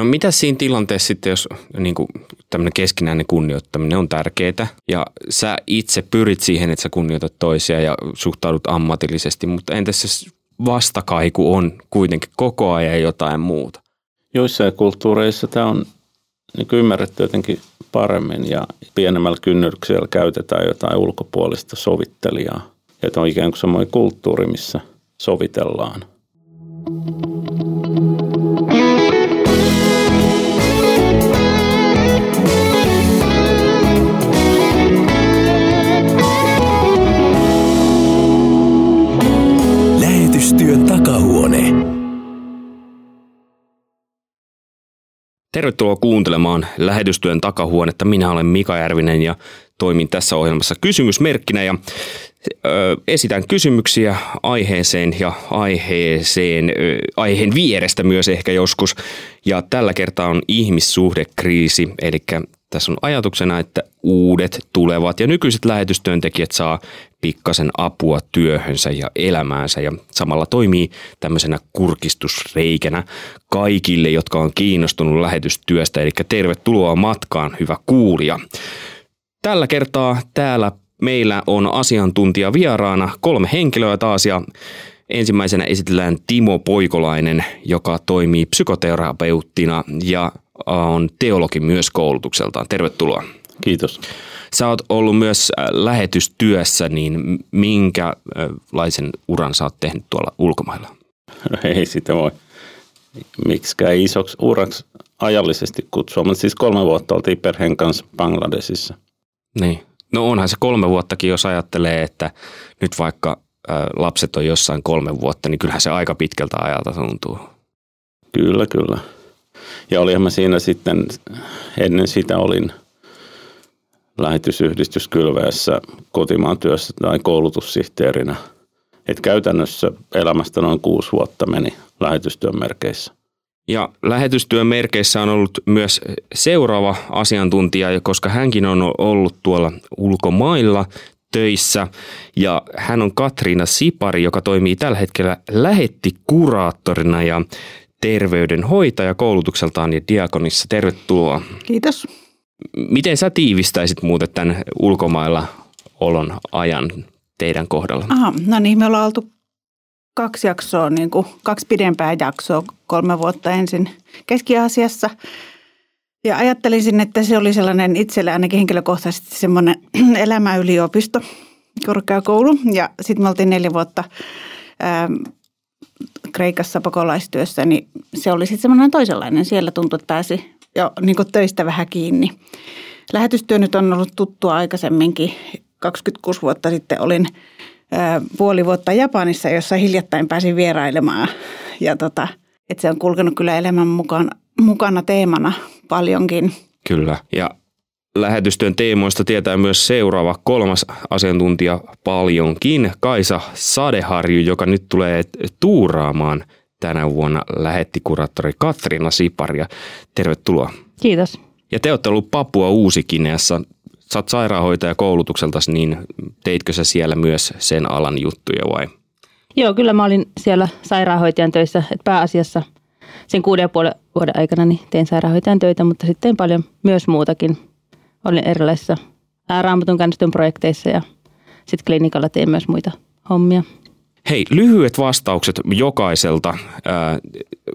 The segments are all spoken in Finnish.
No mitä siinä tilanteessa sitten, jos niin kuin, tämmöinen keskinäinen kunnioittaminen on tärkeää ja sä itse pyrit siihen, että sä kunnioitat toisia ja suhtaudut ammatillisesti, mutta entäs se vastakaiku on kuitenkin koko ajan jotain muuta? Joissain kulttuureissa tämä on niin ymmärretty jotenkin paremmin ja pienemmällä kynnyksellä käytetään jotain ulkopuolista sovittelijaa. Että on ikään kuin semmoinen kulttuuri, missä sovitellaan. Lähetystyön Tervetuloa kuuntelemaan lähetystyön takahuonetta. Minä olen Mika Järvinen ja toimin tässä ohjelmassa kysymysmerkkinä ja ö, esitän kysymyksiä aiheeseen ja aiheeseen, ö, aiheen vierestä myös ehkä joskus. Ja tällä kertaa on ihmissuhdekriisi, eli tässä on ajatuksena, että uudet tulevat ja nykyiset lähetystyöntekijät saa pikkasen apua työhönsä ja elämäänsä ja samalla toimii tämmöisenä kurkistusreikänä kaikille, jotka on kiinnostunut lähetystyöstä. Eli tervetuloa matkaan, hyvä kuulija. Tällä kertaa täällä meillä on asiantuntija vieraana kolme henkilöä taas ja ensimmäisenä esitellään Timo Poikolainen, joka toimii psykoterapeuttina ja on teologi myös koulutukseltaan. Tervetuloa. Kiitos. Sä oot ollut myös äh, lähetystyössä, niin minkälaisen uran sä oot tehnyt tuolla ulkomailla? Ei sitä voi miksikään isoksi uraksi ajallisesti kutsua, mutta siis kolme vuotta oltiin perheen kanssa Bangladesissa. Niin. No onhan se kolme vuottakin, jos ajattelee, että nyt vaikka äh, lapset on jossain kolme vuotta, niin kyllähän se aika pitkältä ajalta tuntuu. Kyllä, kyllä. Ja olihan mä siinä sitten, ennen sitä olin lähetysyhdistys Kylveessä kotimaan työssä tai koulutussihteerinä. Et käytännössä elämästä noin kuusi vuotta meni lähetystyön merkeissä. Ja lähetystyön merkeissä on ollut myös seuraava asiantuntija, koska hänkin on ollut tuolla ulkomailla töissä. Ja hän on Katriina Sipari, joka toimii tällä hetkellä lähettikuraattorina ja terveydenhoitaja koulutukseltaan ja diakonissa. Tervetuloa. Kiitos. Miten sä tiivistäisit muuten tämän ulkomailla olon ajan teidän kohdalla? Aha, no niin, me ollaan oltu kaksi jaksoa, niin kuin, kaksi pidempää jaksoa, kolme vuotta ensin Keski-Aasiassa. Ja ajattelisin, että se oli sellainen itselle ainakin henkilökohtaisesti semmoinen elämäyliopisto, korkeakoulu. Ja sitten me oltiin neljä vuotta ää, Kreikassa pakolaistyössä, niin se oli sitten semmoinen toisenlainen. Siellä tuntui, että pääsi jo niin töistä vähän kiinni. Lähetystyö nyt on ollut tuttua aikaisemminkin. 26 vuotta sitten olin puoli vuotta Japanissa, jossa hiljattain pääsin vierailemaan. Ja tota, että se on kulkenut kyllä elämän mukaan, mukana teemana paljonkin. Kyllä. Ja lähetystyön teemoista tietää myös seuraava kolmas asiantuntija paljonkin, Kaisa Sadeharju, joka nyt tulee tuuraamaan tänä vuonna lähettikuraattori Katriina Siparia. Tervetuloa. Kiitos. Ja te olette ollut Papua Uusikineassa. Sä oot sairaanhoitaja koulutukselta, niin teitkö sä siellä myös sen alan juttuja vai? Joo, kyllä mä olin siellä sairaanhoitajan töissä, että pääasiassa sen kuuden ja puolen vuoden aikana niin tein sairaanhoitajan töitä, mutta sitten paljon myös muutakin – olin erilaisissa raamatun käännöstön projekteissa ja sitten klinikalla tein myös muita hommia. Hei, lyhyet vastaukset jokaiselta, ää,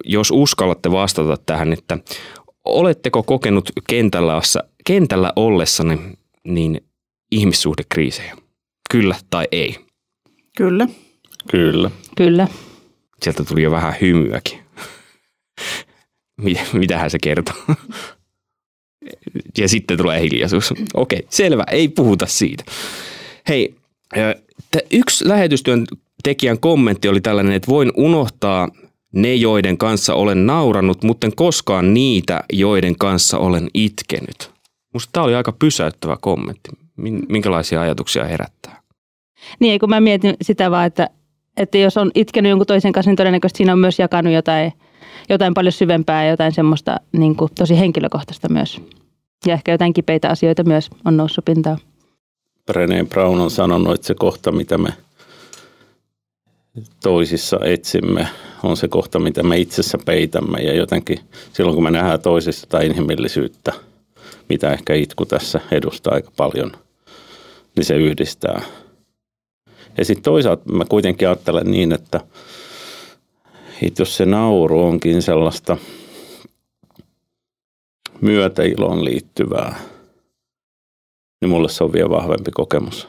jos uskallatte vastata tähän, että oletteko kokenut kentällä, kentällä ollessanne niin ihmissuhdekriisejä? Kyllä tai ei? Kyllä. Kyllä. Kyllä. Sieltä tuli jo vähän hymyäkin. Mitähän se kertoo? Ja sitten tulee hiljaisuus. Okei, okay, selvä, ei puhuta siitä. Hei, yksi lähetystyön tekijän kommentti oli tällainen, että voin unohtaa ne, joiden kanssa olen naurannut, mutta en koskaan niitä, joiden kanssa olen itkenyt. Musta tämä oli aika pysäyttävä kommentti. Minkälaisia ajatuksia herättää? Niin, kun mä mietin sitä vaan, että, että jos on itkenyt jonkun toisen kanssa, niin todennäköisesti siinä on myös jakanut jotain, jotain paljon syvempää ja jotain semmoista niin kuin, tosi henkilökohtaista myös. Ja ehkä jotain kipeitä asioita myös on noussut pintaan. Brené Brown on sanonut, että se kohta, mitä me toisissa etsimme, on se kohta, mitä me itsessä peitämme. Ja jotenkin silloin, kun me nähdään toisissa tai inhimillisyyttä, mitä ehkä itku tässä edustaa aika paljon, niin se yhdistää. Ja sitten toisaalta mä kuitenkin ajattelen niin, että, että jos se nauru onkin sellaista myötäiloon liittyvää, niin mulle se on vielä vahvempi kokemus.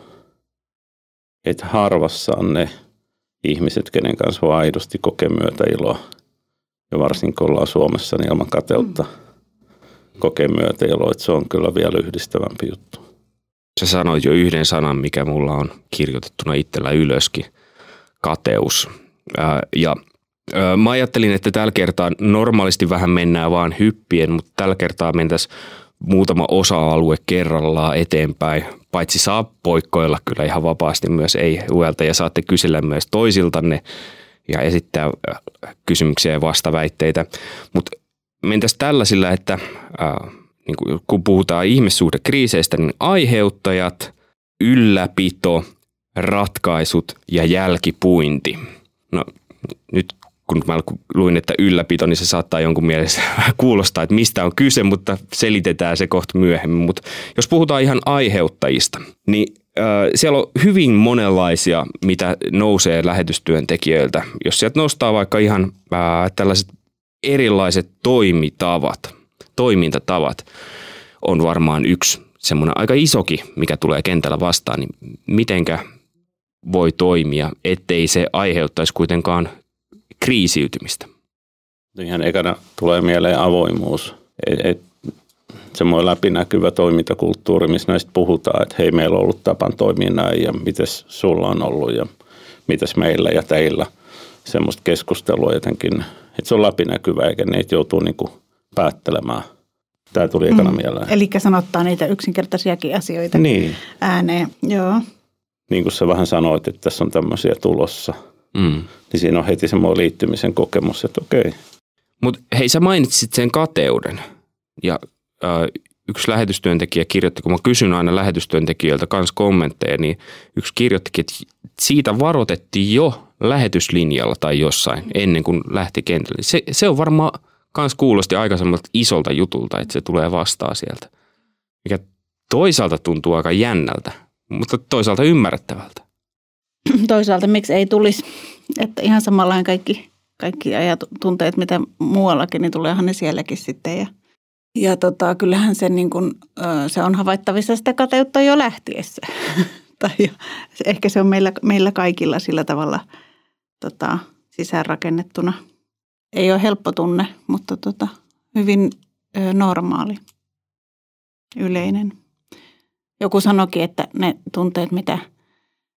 Että harvassa on ne ihmiset, kenen kanssa voi aidosti kokea myötäiloa. Ja varsinkin kun ollaan Suomessa, niin ilman kateutta kokea myötäiloa, että se on kyllä vielä yhdistävämpi juttu. Sä sanoit jo yhden sanan, mikä mulla on kirjoitettuna itsellä ylöskin, kateus. Ja mä ajattelin, että tällä kertaa normaalisti vähän mennään vaan hyppien, mutta tällä kertaa mentäisiin muutama osa-alue kerrallaan eteenpäin. Paitsi saa poikkoilla kyllä ihan vapaasti myös ei uelta ja saatte kysellä myös toisiltanne ja esittää kysymyksiä ja vastaväitteitä. Mutta mentäisiin tällaisilla, että äh, niin kun puhutaan ihmissuhdekriiseistä, niin aiheuttajat, ylläpito, ratkaisut ja jälkipuinti. No nyt kun mä luin, että ylläpito, niin se saattaa jonkun mielestä kuulostaa, että mistä on kyse, mutta selitetään se kohta myöhemmin. Mutta jos puhutaan ihan aiheuttajista, niin äh, siellä on hyvin monenlaisia, mitä nousee lähetystyöntekijöiltä. Jos sieltä nostaa vaikka ihan äh, tällaiset erilaiset toimitavat, toimintatavat, on varmaan yksi semmoinen aika isoki, mikä tulee kentällä vastaan, niin mitenkä voi toimia, ettei se aiheuttaisi kuitenkaan kriisiytymistä? Ihan ekana tulee mieleen avoimuus. Et, et, semmoinen läpinäkyvä toimintakulttuuri, missä näistä puhutaan, että hei, meillä on ollut tapan toimia näin ja mites sulla on ollut ja mites meillä ja teillä. Semmoista keskustelua jotenkin, että se on läpinäkyvä eikä niitä joutuu niinku päättelemään. Tämä tuli ekana mm. mieleen. Eli sanottaa niitä yksinkertaisiakin asioita niin. ääneen. Joo. Niin kuin sä vähän sanoit, että tässä on tämmöisiä tulossa – mm. niin siinä on heti semmoinen liittymisen kokemus, että okei. Mutta hei, sä mainitsit sen kateuden ja äh, yksi lähetystyöntekijä kirjoitti, kun mä kysyn aina lähetystyöntekijöiltä kanssa kommentteja, niin yksi kirjoittikin, että siitä varoitettiin jo lähetyslinjalla tai jossain ennen kuin lähti kentälle. Se, se on varmaan kans kuulosti aikaisemmalta isolta jutulta, että se tulee vastaan sieltä. Mikä toisaalta tuntuu aika jännältä, mutta toisaalta ymmärrettävältä. toisaalta miksi ei tulisi, että ihan samanlainen kaikki, kaikki ajat, tunteet, mitä muuallakin, niin tuleehan ne sielläkin sitten. Ja, ja tota, kyllähän se, niin kun, se on havaittavissa sitä kateutta jo lähtiessä. tai ehkä se on meillä, meillä kaikilla sillä tavalla tota, sisäänrakennettuna. Ei ole helppo tunne, mutta tota, hyvin ö, normaali, yleinen. Joku sanoikin, että ne tunteet, mitä –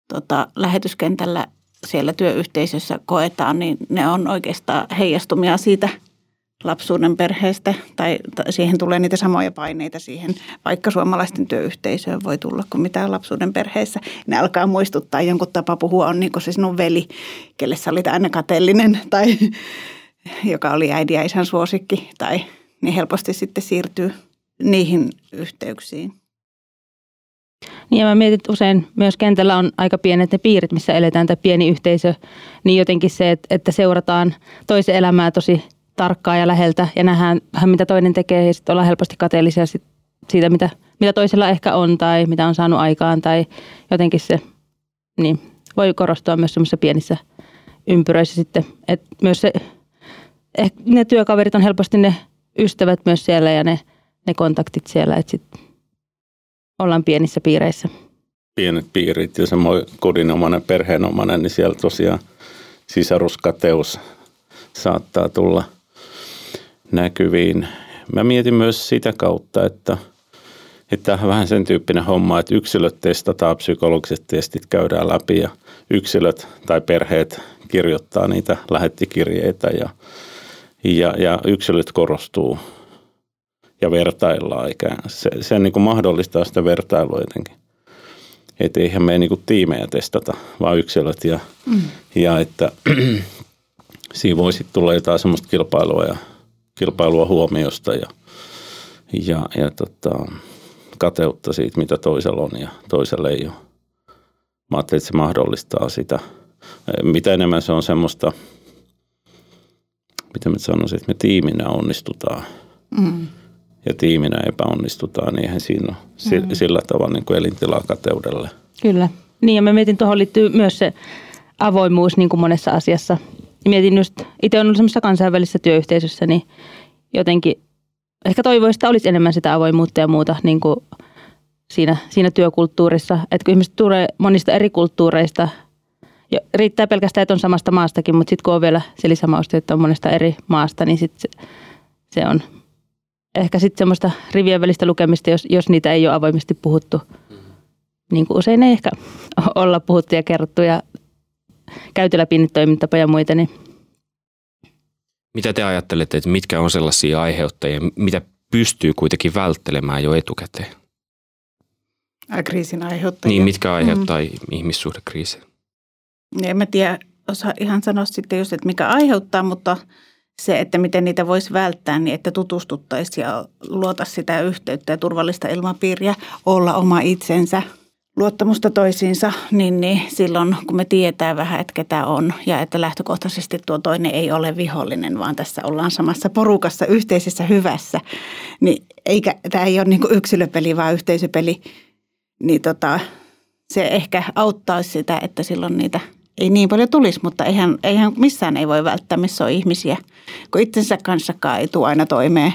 tota, lähetyskentällä siellä työyhteisössä koetaan, niin ne on oikeastaan heijastumia siitä lapsuuden perheestä tai siihen tulee niitä samoja paineita siihen, vaikka suomalaisten työyhteisöön voi tulla kuin mitä lapsuuden perheessä. Ne alkaa muistuttaa jonkun tapa puhua, on niin kuin se sinun veli, kelle sä olit aina kateellinen tai joka oli äidin ja isän suosikki tai niin helposti sitten siirtyy niihin yhteyksiin. Niin ja mä mietin, että usein myös kentällä on aika pienet ne piirit, missä eletään, tai pieni yhteisö, niin jotenkin se, että, että seurataan toisen elämää tosi tarkkaa ja läheltä ja nähdään vähän mitä toinen tekee ja sitten ollaan helposti kateellisia sit siitä, mitä, mitä toisella ehkä on tai mitä on saanut aikaan tai jotenkin se niin, voi korostua myös semmoisissa pienissä ympyröissä sitten, että myös se, ehkä ne työkaverit on helposti ne ystävät myös siellä ja ne, ne kontaktit siellä, että sitten ollaan pienissä piireissä. Pienet piirit ja semmoinen kodinomainen, perheenomainen, niin siellä tosiaan sisaruskateus saattaa tulla näkyviin. Mä mietin myös sitä kautta, että että on vähän sen tyyppinen homma, että yksilöt testataan, psykologiset testit käydään läpi ja yksilöt tai perheet kirjoittaa niitä lähettikirjeitä ja, ja, ja yksilöt korostuu ja vertaillaan. Eikä se, se niin kuin mahdollistaa sitä vertailua jotenkin. Että eihän me niin kuin tiimejä testata, vaan yksilöt. Ja, mm. ja että siinä voisi tulla jotain semmoista kilpailua, ja, kilpailua huomiosta ja, ja, ja tota, kateutta siitä, mitä toisella on ja toisella ei ole. Mä ajattelin, että se mahdollistaa sitä Mitä enemmän se on semmoista, mitä mä sanoisin, että me tiiminä onnistutaan mm. Ja tiiminä epäonnistutaan, niin eihän siinä ole mm. sillä tavalla niin kuin elintilaa kateudelle. Kyllä. Niin ja mä mietin, tuohon liittyy myös se avoimuus niin kuin monessa asiassa. Mietin just, itse on ollut semmoisessa kansainvälisessä työyhteisössä, niin jotenkin ehkä toivoisi, että olisi enemmän sitä avoimuutta ja muuta niin kuin siinä, siinä työkulttuurissa. Että kun ihmiset tulee monista eri kulttuureista, ja riittää pelkästään, että on samasta maastakin, mutta sitten kun on vielä se lisämauste, että on monesta eri maasta, niin sit se, se on ehkä sitten semmoista rivien välistä lukemista, jos, jos niitä ei ole avoimesti puhuttu. Niin kuin usein ei ehkä olla puhuttu ja kerrottu ja käyty läpi niitä toimintatapoja ja muita. Niin. Mitä te ajattelette, että mitkä on sellaisia aiheuttajia, mitä pystyy kuitenkin välttelemään jo etukäteen? Kriisin aiheuttajia. Niin, mitkä aiheuttaa mm. ihmissuhdekriisiä? En mä tiedä, osaa ihan sanoa sitten just, että mikä aiheuttaa, mutta se, että miten niitä voisi välttää, niin että tutustuttaisiin ja luota sitä yhteyttä ja turvallista ilmapiiriä, olla oma itsensä, luottamusta toisiinsa, niin, niin silloin kun me tietää vähän, että ketä on ja että lähtökohtaisesti tuo toinen ei ole vihollinen, vaan tässä ollaan samassa porukassa yhteisessä hyvässä, niin eikä, tämä ei ole niin yksilöpeli, vaan yhteisöpeli, niin tota, se ehkä auttaisi sitä, että silloin niitä – ei niin paljon tulisi, mutta eihän, eihän missään ei voi välttää, missä on ihmisiä, kun itsensä kanssakaan ei tule aina toimeen.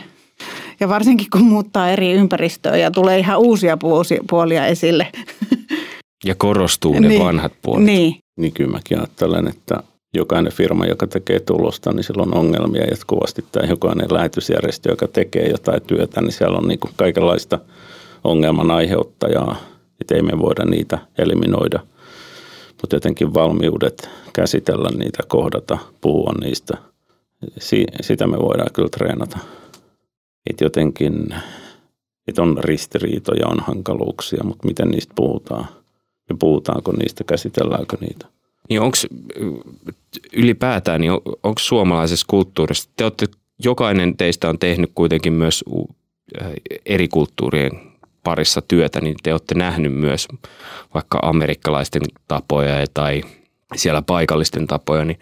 Ja varsinkin kun muuttaa eri ympäristöä ja tulee ihan uusia puolia esille. Ja korostuu ne niin, vanhat puolet. Niin. Niin kyllä mäkin ajattelen, että jokainen firma, joka tekee tulosta, niin sillä on ongelmia jatkuvasti. Tai jokainen lähetysjärjestö, joka tekee jotain työtä, niin siellä on niin kuin kaikenlaista ongelman aiheuttajaa. Että ei me voida niitä eliminoida – mutta jotenkin valmiudet käsitellä niitä, kohdata, puhua niistä, sitä me voidaan kyllä treenata. Että jotenkin, että on ristiriitoja, on hankaluuksia, mutta miten niistä puhutaan ja puhutaanko niistä, käsitelläänkö niitä. Niin onko ylipäätään, niin onko suomalaisessa kulttuurissa, te olette, jokainen teistä on tehnyt kuitenkin myös eri kulttuurien parissa työtä, niin te olette nähnyt myös vaikka amerikkalaisten tapoja tai siellä paikallisten tapoja, niin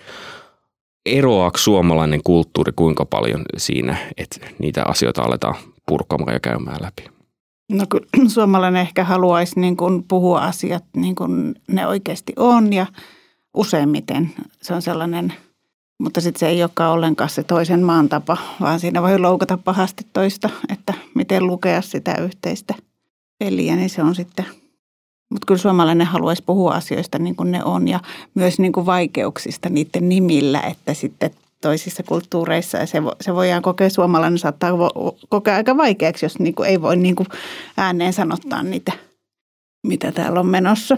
eroaako suomalainen kulttuuri kuinka paljon siinä, että niitä asioita aletaan purkamaan ja käymään läpi? No kyllä suomalainen ehkä haluaisi niin kuin puhua asiat niin kuin ne oikeasti on ja useimmiten se on sellainen, mutta sitten se ei olekaan ollenkaan se toisen maan tapa, vaan siinä voi loukata pahasti toista, että miten lukea sitä yhteistä – peliä, niin se on sitten mutta kyllä suomalainen haluaisi puhua asioista niin kuin ne on ja myös niin kuin vaikeuksista niiden nimillä, että sitten toisissa kulttuureissa ja se, se voidaan kokea, suomalainen saattaa kokea aika vaikeaksi, jos niin kuin ei voi niin kuin ääneen sanottaa niitä, mitä täällä on menossa.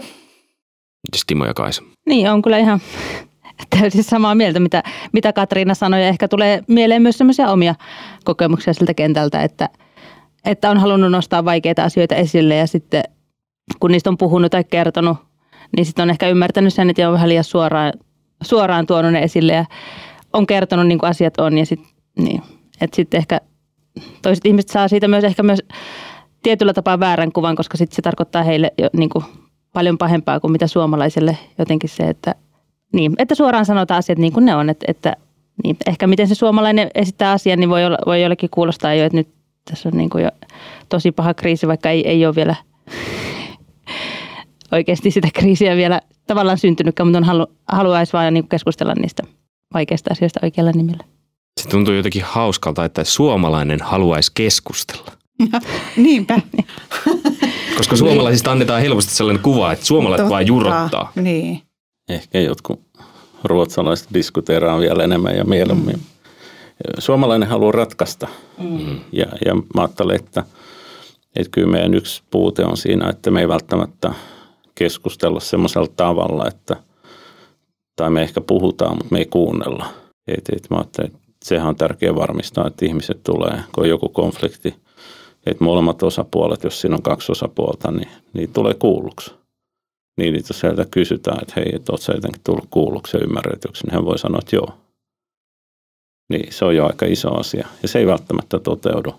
Mites Timo ja Kaisa? Niin, on kyllä ihan täysin samaa mieltä, mitä, mitä Katriina sanoi. Ja ehkä tulee mieleen myös sellaisia omia kokemuksia siltä kentältä, että – että on halunnut nostaa vaikeita asioita esille ja sitten kun niistä on puhunut tai kertonut, niin sitten on ehkä ymmärtänyt sen, että on vähän liian suoraan, suoraan tuonut ne esille ja on kertonut niin kuin asiat on ja sitten niin, että sitten ehkä toiset ihmiset saa siitä myös ehkä myös tietyllä tapaa väärän kuvan, koska sitten se tarkoittaa heille jo niin kuin paljon pahempaa kuin mitä suomalaiselle jotenkin se, että, niin, että suoraan sanotaan asiat niin kuin ne on, että, että niin, ehkä miten se suomalainen esittää asian, niin voi, olla, voi jollekin kuulostaa jo, että nyt tässä on niin kuin jo tosi paha kriisi, vaikka ei, ei ole vielä oikeasti sitä kriisiä vielä tavallaan syntynytkään, mutta on halu, haluaisi vain niin keskustella niistä vaikeista asioista oikealla nimellä. Se tuntuu jotenkin hauskalta, että suomalainen haluaisi keskustella. Niinpä. Koska suomalaisista annetaan helposti sellainen kuva, että suomalaiset vain jurottaa. Niin. Ehkä jotkut ruotsalaiset diskuteeraan vielä enemmän ja mieluummin. Mm suomalainen haluaa ratkaista. Mm. Ja, ja mä ajattelen, että, että kyllä meidän yksi puute on siinä, että me ei välttämättä keskustella semmoisella tavalla, että tai me ehkä puhutaan, mutta me ei kuunnella. Et, et mä että sehän on tärkeää varmistaa, että ihmiset tulee, kun on joku konflikti, että molemmat osapuolet, jos siinä on kaksi osapuolta, niin, niin tulee kuulluksi. Niin, että jos sieltä kysytään, että hei, että oletko jotenkin tullut kuulluksi ja ymmärretyksi, niin hän voi sanoa, että joo niin se on jo aika iso asia. Ja se ei välttämättä toteudu.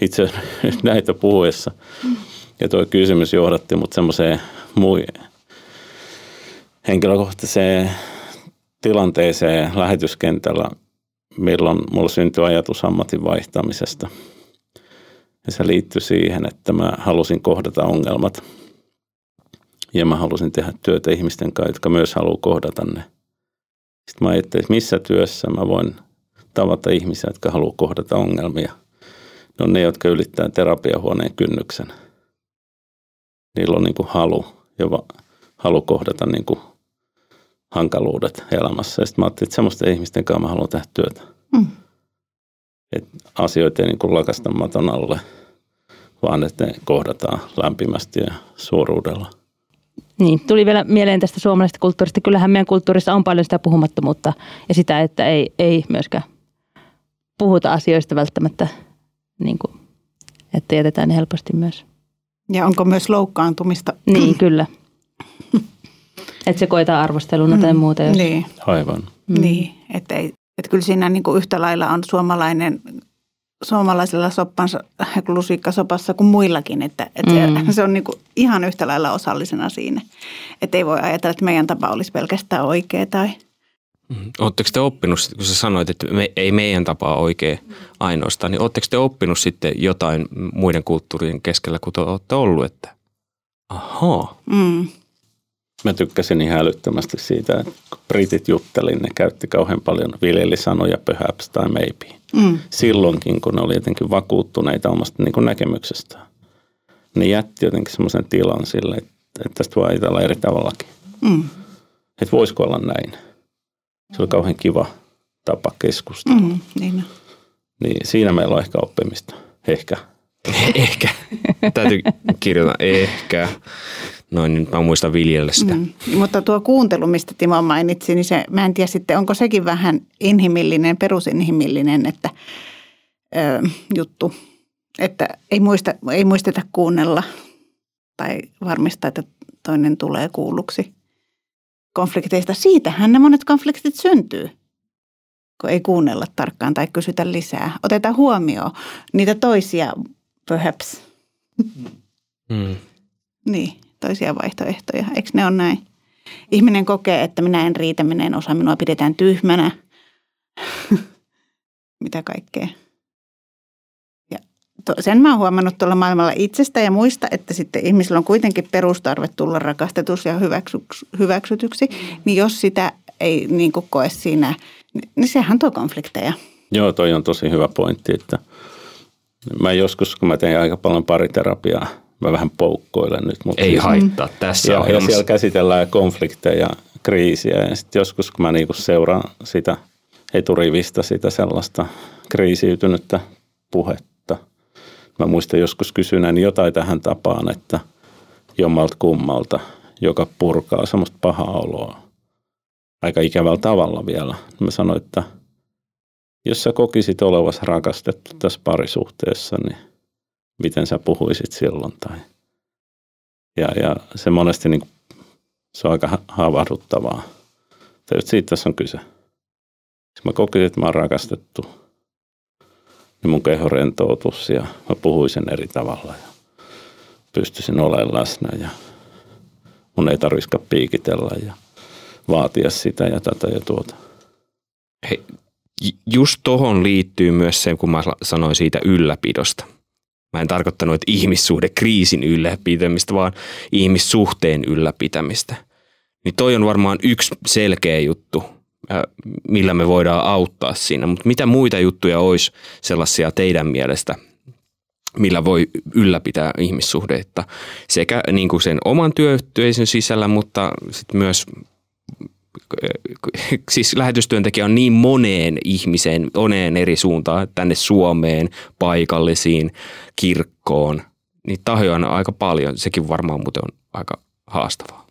Itse näitä puhuessa. Ja tuo kysymys johdatti mut semmoiseen mui, henkilökohtaiseen tilanteeseen lähetyskentällä, milloin mulla syntyi ajatus ammatin vaihtamisesta. Ja se liittyi siihen, että mä halusin kohdata ongelmat. Ja mä halusin tehdä työtä ihmisten kanssa, jotka myös haluaa kohdata ne. Sitten mä ajattelin, että missä työssä mä voin tavata ihmisiä, jotka haluaa kohdata ongelmia. Ne on ne, jotka ylittää terapiahuoneen kynnyksen. Niillä on niin kuin halu ja halu kohdata niin kuin hankaluudet elämässä. Ja sitten mä ajattelin, että semmoisten ihmisten kanssa mä haluan tehdä työtä. Mm. Et asioita ei niin kuin lakasta maton alle, vaan että ne kohdataan lämpimästi ja suoruudella. Niin, tuli vielä mieleen tästä suomalaisesta kulttuurista. Kyllähän meidän kulttuurissa on paljon sitä puhumattomuutta ja sitä, että ei, ei myöskään puhuta asioista välttämättä, niin kuin, että jätetään ne helposti myös. Ja onko myös loukkaantumista? Niin, kyllä. että se koetaan arvosteluna mm. tai muuta. Jos... Niin. Aivan. Mm. Niin, että, ei, että kyllä siinä niin kuin yhtä lailla on suomalainen suomalaisella soppansa, lusikkasopassa kuin muillakin, että, että mm. se, se on niin kuin ihan yhtä lailla osallisena siinä. Että ei voi ajatella, että meidän tapa olisi pelkästään oikea tai – Mm-hmm. Oletteko te oppinut, kun sä sanoit, että me, ei meidän tapaa oikein ainoastaan, niin oletteko te oppinut sitten jotain muiden kulttuurien keskellä, kun te olette ollut, että ahaa. Mm. Mä tykkäsin ihan älyttömästi siitä, että kun britit juttelin, ne käytti kauhean paljon viljellisanoja perhaps tai maybe. Mm. Silloinkin, kun ne oli jotenkin vakuuttuneita omasta niin näkemyksestään. Ne jätti jotenkin semmoisen tilan sille, että, että tästä voi ajatella eri tavallakin. Mm. Että voisiko olla näin. Se oli kauhean kiva tapa keskustella. Mm, niin. niin siinä meillä on ehkä oppimista. Ehkä. ehkä. Täytyy kirjoittaa ehkä. Noin, nyt mä muistan viljellä sitä. Mm. Mutta tuo kuuntelu, mistä Timo mainitsi, niin se, mä en tiedä sitten, onko sekin vähän inhimillinen, perusinhimillinen että, ö, juttu. Että ei, muista, ei muisteta kuunnella tai varmistaa, että toinen tulee kuulluksi konflikteista. Siitähän ne monet konfliktit syntyy, kun ei kuunnella tarkkaan tai kysytä lisää. Otetaan huomioon niitä toisia perhaps. Mm. niin, toisia vaihtoehtoja. Eikö ne ole näin? Ihminen kokee, että minä en riitä, minä en osaa, minua pidetään tyhmänä. Mitä kaikkea sen mä oon huomannut tuolla maailmalla itsestä ja muista, että sitten ihmisillä on kuitenkin perustarve tulla rakastetuksi ja hyväksytyksi, niin jos sitä ei niin kuin koe siinä, niin sehän tuo konflikteja. Joo, toi on tosi hyvä pointti, että mä joskus, kun mä tein aika paljon pariterapiaa, mä vähän poukkoilen nyt. Mutta ei siis, haittaa tässä ja, ja siellä käsitellään konflikteja, kriisiä ja sitten joskus, kun mä niinku seuraan sitä eturivistä, sitä sellaista kriisiytynyttä puhetta, Mä muistan joskus kysyneeni jotain tähän tapaan, että jommalta kummalta, joka purkaa semmoista pahaa oloa aika ikävällä tavalla vielä. Mä sanoin, että jos sä kokisit olevasi rakastettu tässä parisuhteessa, niin miten sä puhuisit silloin? Tai ja, ja se monesti niin, se on aika havahduttavaa. Tai siitä tässä on kyse. Jos mä kokisin, että mä oon rakastettu – niin mun keho rentoutus ja mä puhuisin eri tavalla ja pystyisin olemaan läsnä ja mun ei tarvitsisi piikitellä ja vaatia sitä ja tätä ja tuota. Hei, just tohon liittyy myös se, kun mä sanoin siitä ylläpidosta. Mä en tarkoittanut, että ihmissuhde kriisin ylläpitämistä, vaan ihmissuhteen ylläpitämistä. Niin toi on varmaan yksi selkeä juttu, millä me voidaan auttaa siinä. Mutta mitä muita juttuja olisi sellaisia teidän mielestä, millä voi ylläpitää ihmissuhteita sekä niin kuin sen oman työyhteisön sisällä, mutta sitten myös siis lähetystyöntekijä on niin moneen ihmiseen, moneen eri suuntaan, tänne Suomeen, paikallisiin, kirkkoon, niin tahoja on aika paljon. Sekin varmaan muuten on aika haastavaa.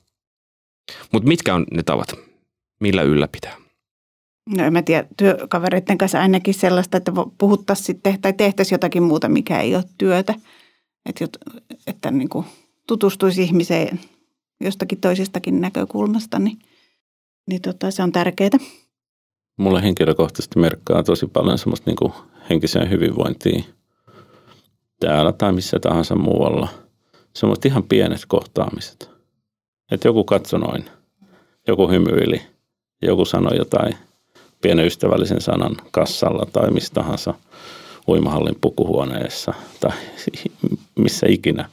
Mutta mitkä on ne tavat, millä ylläpitää? No en mä tiedä, työkavereiden kanssa ainakin sellaista, että puhuttaisiin sitten tai tehtäisiin jotakin muuta, mikä ei ole työtä. Että, että niin kuin tutustuisi ihmiseen jostakin toisestakin näkökulmasta, niin, niin tota, se on tärkeää. Mulle henkilökohtaisesti merkkaa tosi paljon semmoista niin henkiseen hyvinvointiin täällä tai missä tahansa muualla. Semmoista ihan pienet kohtaamiset. Että joku katsoi noin joku hymyili, joku sanoi jotain pienen ystävällisen sanan kassalla tai mistä tahansa uimahallin pukuhuoneessa tai missä ikinä.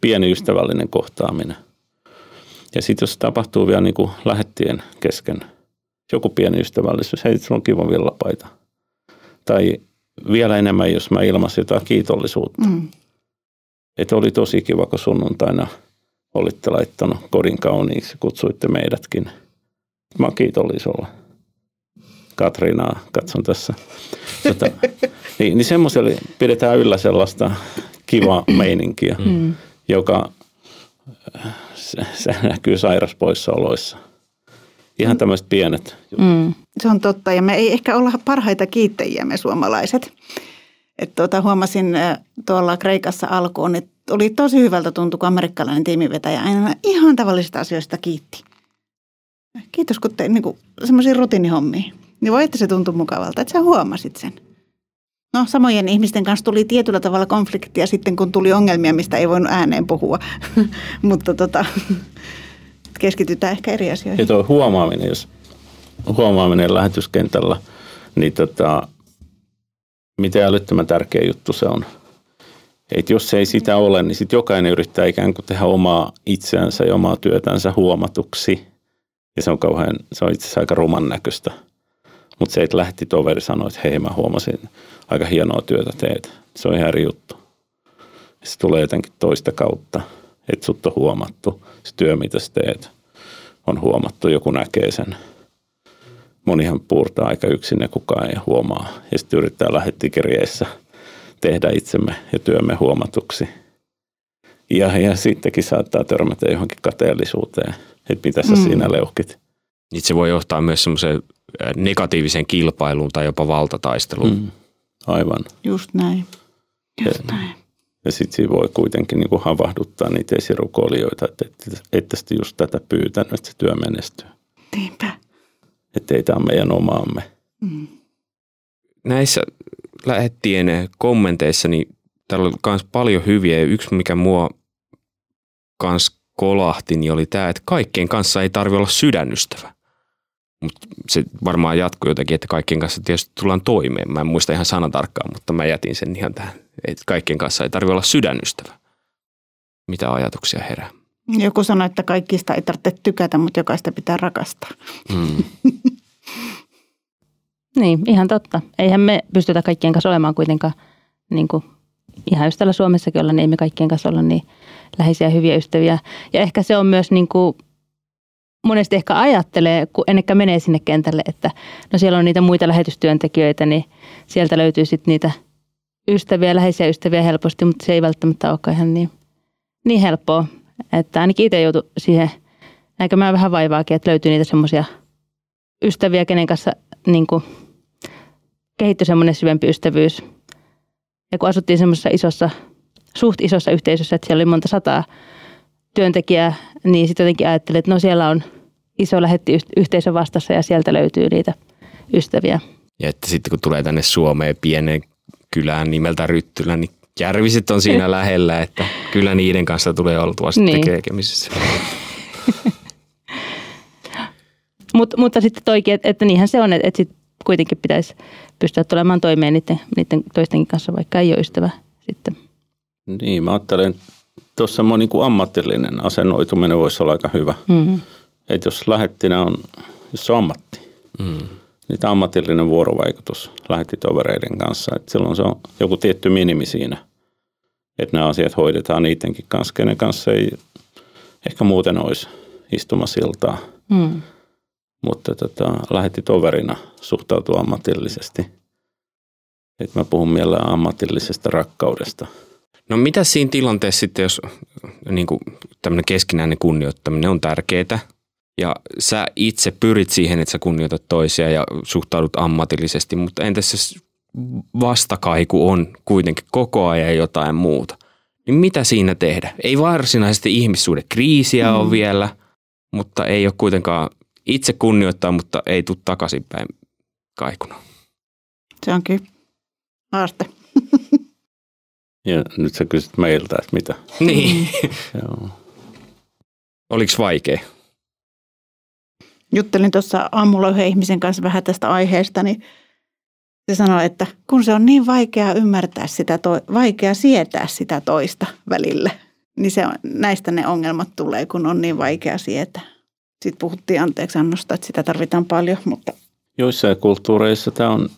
Pieni ystävällinen kohtaaminen. Ja sitten jos tapahtuu vielä niin kuin lähettien kesken joku pieni ystävällisyys, hei, sulla on kiva villapaita. Tai vielä enemmän, jos mä ilmaisin jotain kiitollisuutta. Mm. Että oli tosi kiva, kun sunnuntaina olitte laittanut kodin kauniiksi, kutsuitte meidätkin. Mä oon kiitollinen sulle. Katriinaa katson tässä. Tota, niin, niin semmoiselle pidetään yllä sellaista kivaa meininkiä, mm. joka se, se näkyy sairaspoissaoloissa. Ihan mm. tämmöiset pienet. Mm. Se on totta ja me ei ehkä olla parhaita kiittäjiä me suomalaiset. Et tuota, huomasin tuolla Kreikassa alkuun, että oli tosi hyvältä tuntua, kun amerikkalainen tiimivetäjä aina ihan tavallisista asioista kiitti. Kiitos, kun tein niin semmoisia rutiinihommia. Niin voi, että se tuntui mukavalta, että sä huomasit sen. No samojen ihmisten kanssa tuli tietyllä tavalla konfliktia sitten, kun tuli ongelmia, mistä ei voinut ääneen puhua. Mutta tota, keskitytään ehkä eri asioihin. Ja tuo huomaaminen, jos huomaaminen lähetyskentällä, niin tota, miten älyttömän tärkeä juttu se on. Et jos ei sitä ole, niin sitten jokainen yrittää ikään kuin tehdä omaa itseänsä ja omaa työtänsä huomatuksi. Ja se on kauhean, se on itse asiassa aika ruman näköistä. Mutta se, että lähti toveri sanoi, että hei mä huomasin, aika hienoa työtä teet. Se on ihan eri juttu. Se tulee jotenkin toista kautta, että sut on huomattu. Se työ, mitä sä teet, on huomattu. Joku näkee sen. Monihan puurtaa aika yksin ja kukaan ei huomaa. Ja sitten yrittää lähettikirjeissä tehdä itsemme ja työmme huomatuksi. Ja, ja sittenkin saattaa törmätä johonkin kateellisuuteen, että mitä sä mm. siinä leuhkit. Itse voi johtaa myös semmoiseen negatiiviseen kilpailuun tai jopa valtataisteluun. Mm. Aivan. Just näin. Just ja, näin. Ja sitten siinä voi kuitenkin niin kuin havahduttaa niitä esirukoilijoita, että ette et just tätä pyytänyt, että se työ menestyy. Niinpä. Että ei tämä meidän omaamme. Mm. Näissä lähettien kommenteissa, niin täällä oli myös paljon hyviä. Ja yksi, mikä mua kans kolahti, niin oli tämä, että kaikkien kanssa ei tarvi olla sydänystävä. Mutta se varmaan jatkuu jotenkin, että kaikkien kanssa tietysti tullaan toimeen. Mä en muista ihan sanatarkkaan, mutta mä jätin sen ihan tähän, että kaikkien kanssa ei tarvitse olla sydänystävä. Mitä ajatuksia herää? Joku sanoi, että kaikista ei tarvitse tykätä, mutta jokaista pitää rakastaa. Hmm. niin, ihan totta. Eihän me pystytä kaikkien kanssa olemaan kuitenkaan niin kuin ihan just täällä Suomessakin olla, niin ei me kaikkien kanssa olla niin läheisiä hyviä ystäviä. Ja ehkä se on myös niin kuin monesti ehkä ajattelee, kun ennekään menee sinne kentälle, että no siellä on niitä muita lähetystyöntekijöitä, niin sieltä löytyy sitten niitä ystäviä, läheisiä ystäviä helposti, mutta se ei välttämättä olekaan ihan niin, niin helppoa. Että ainakin itse joutu siihen näkemään vähän vaivaakin, että löytyy niitä semmoisia ystäviä, kenen kanssa niin kuin, kehittyi semmoinen syvempi ystävyys. Ja kun asuttiin semmoisessa isossa, suht isossa yhteisössä, että siellä oli monta sataa työntekijää, niin sitten jotenkin ajattelin, että no siellä on iso lähetti yhteisö vastassa ja sieltä löytyy niitä ystäviä. Ja että sitten kun tulee tänne Suomeen pieneen kylään nimeltä Ryttylä, niin Järviset on siinä lähellä, että kyllä niiden kanssa tulee oltua sitten niin. tekemisissä. Mut, mutta sitten toikin, että, että niinhän se on, että, että sit kuitenkin pitäisi pystyä tulemaan toimeen niiden, niiden toistenkin kanssa, vaikka ei ole ystävä sitten. Niin, mä ajattelen, tuossa niin kuin ammatillinen asennoituminen voisi olla aika hyvä. Mm-hmm. Että jos lähettinä on, jos se on ammatti, mm. niin tämä ammatillinen vuorovaikutus lähettitovereiden kanssa, että silloin se on joku tietty minimi siinä, että nämä asiat hoidetaan niidenkin kanssa, kenen kanssa ei ehkä muuten olisi istumasiltaa. Mm. Mutta tota, lähettitoverina suhtautuu ammatillisesti. että mä puhun mielellään ammatillisesta rakkaudesta – No mitä siinä tilanteessa sitten, jos niin kuin, tämmöinen keskinäinen kunnioittaminen on tärkeää ja sä itse pyrit siihen, että sä kunnioitat toisia ja suhtaudut ammatillisesti, mutta entäs se vastakaiku on kuitenkin koko ajan jotain muuta, niin mitä siinä tehdä? Ei varsinaisesti ihmissuuden kriisiä mm. ole vielä, mutta ei ole kuitenkaan itse kunnioittaa, mutta ei tule takaisinpäin kaikuna. Se on kyllä haaste. Ja nyt sä kysyt meiltä, että mitä. Niin. Joo. Oliko vaikea? juttelin tuossa aamulla yhden ihmisen kanssa vähän tästä aiheesta, niin se sanoi, että kun se on niin vaikea ymmärtää sitä, to- vaikea sietää sitä toista välillä, niin se on, näistä ne ongelmat tulee, kun on niin vaikea sietää. Sitten puhuttiin anteeksi annosta, että sitä tarvitaan paljon, mutta... Joissain kulttuureissa tämä on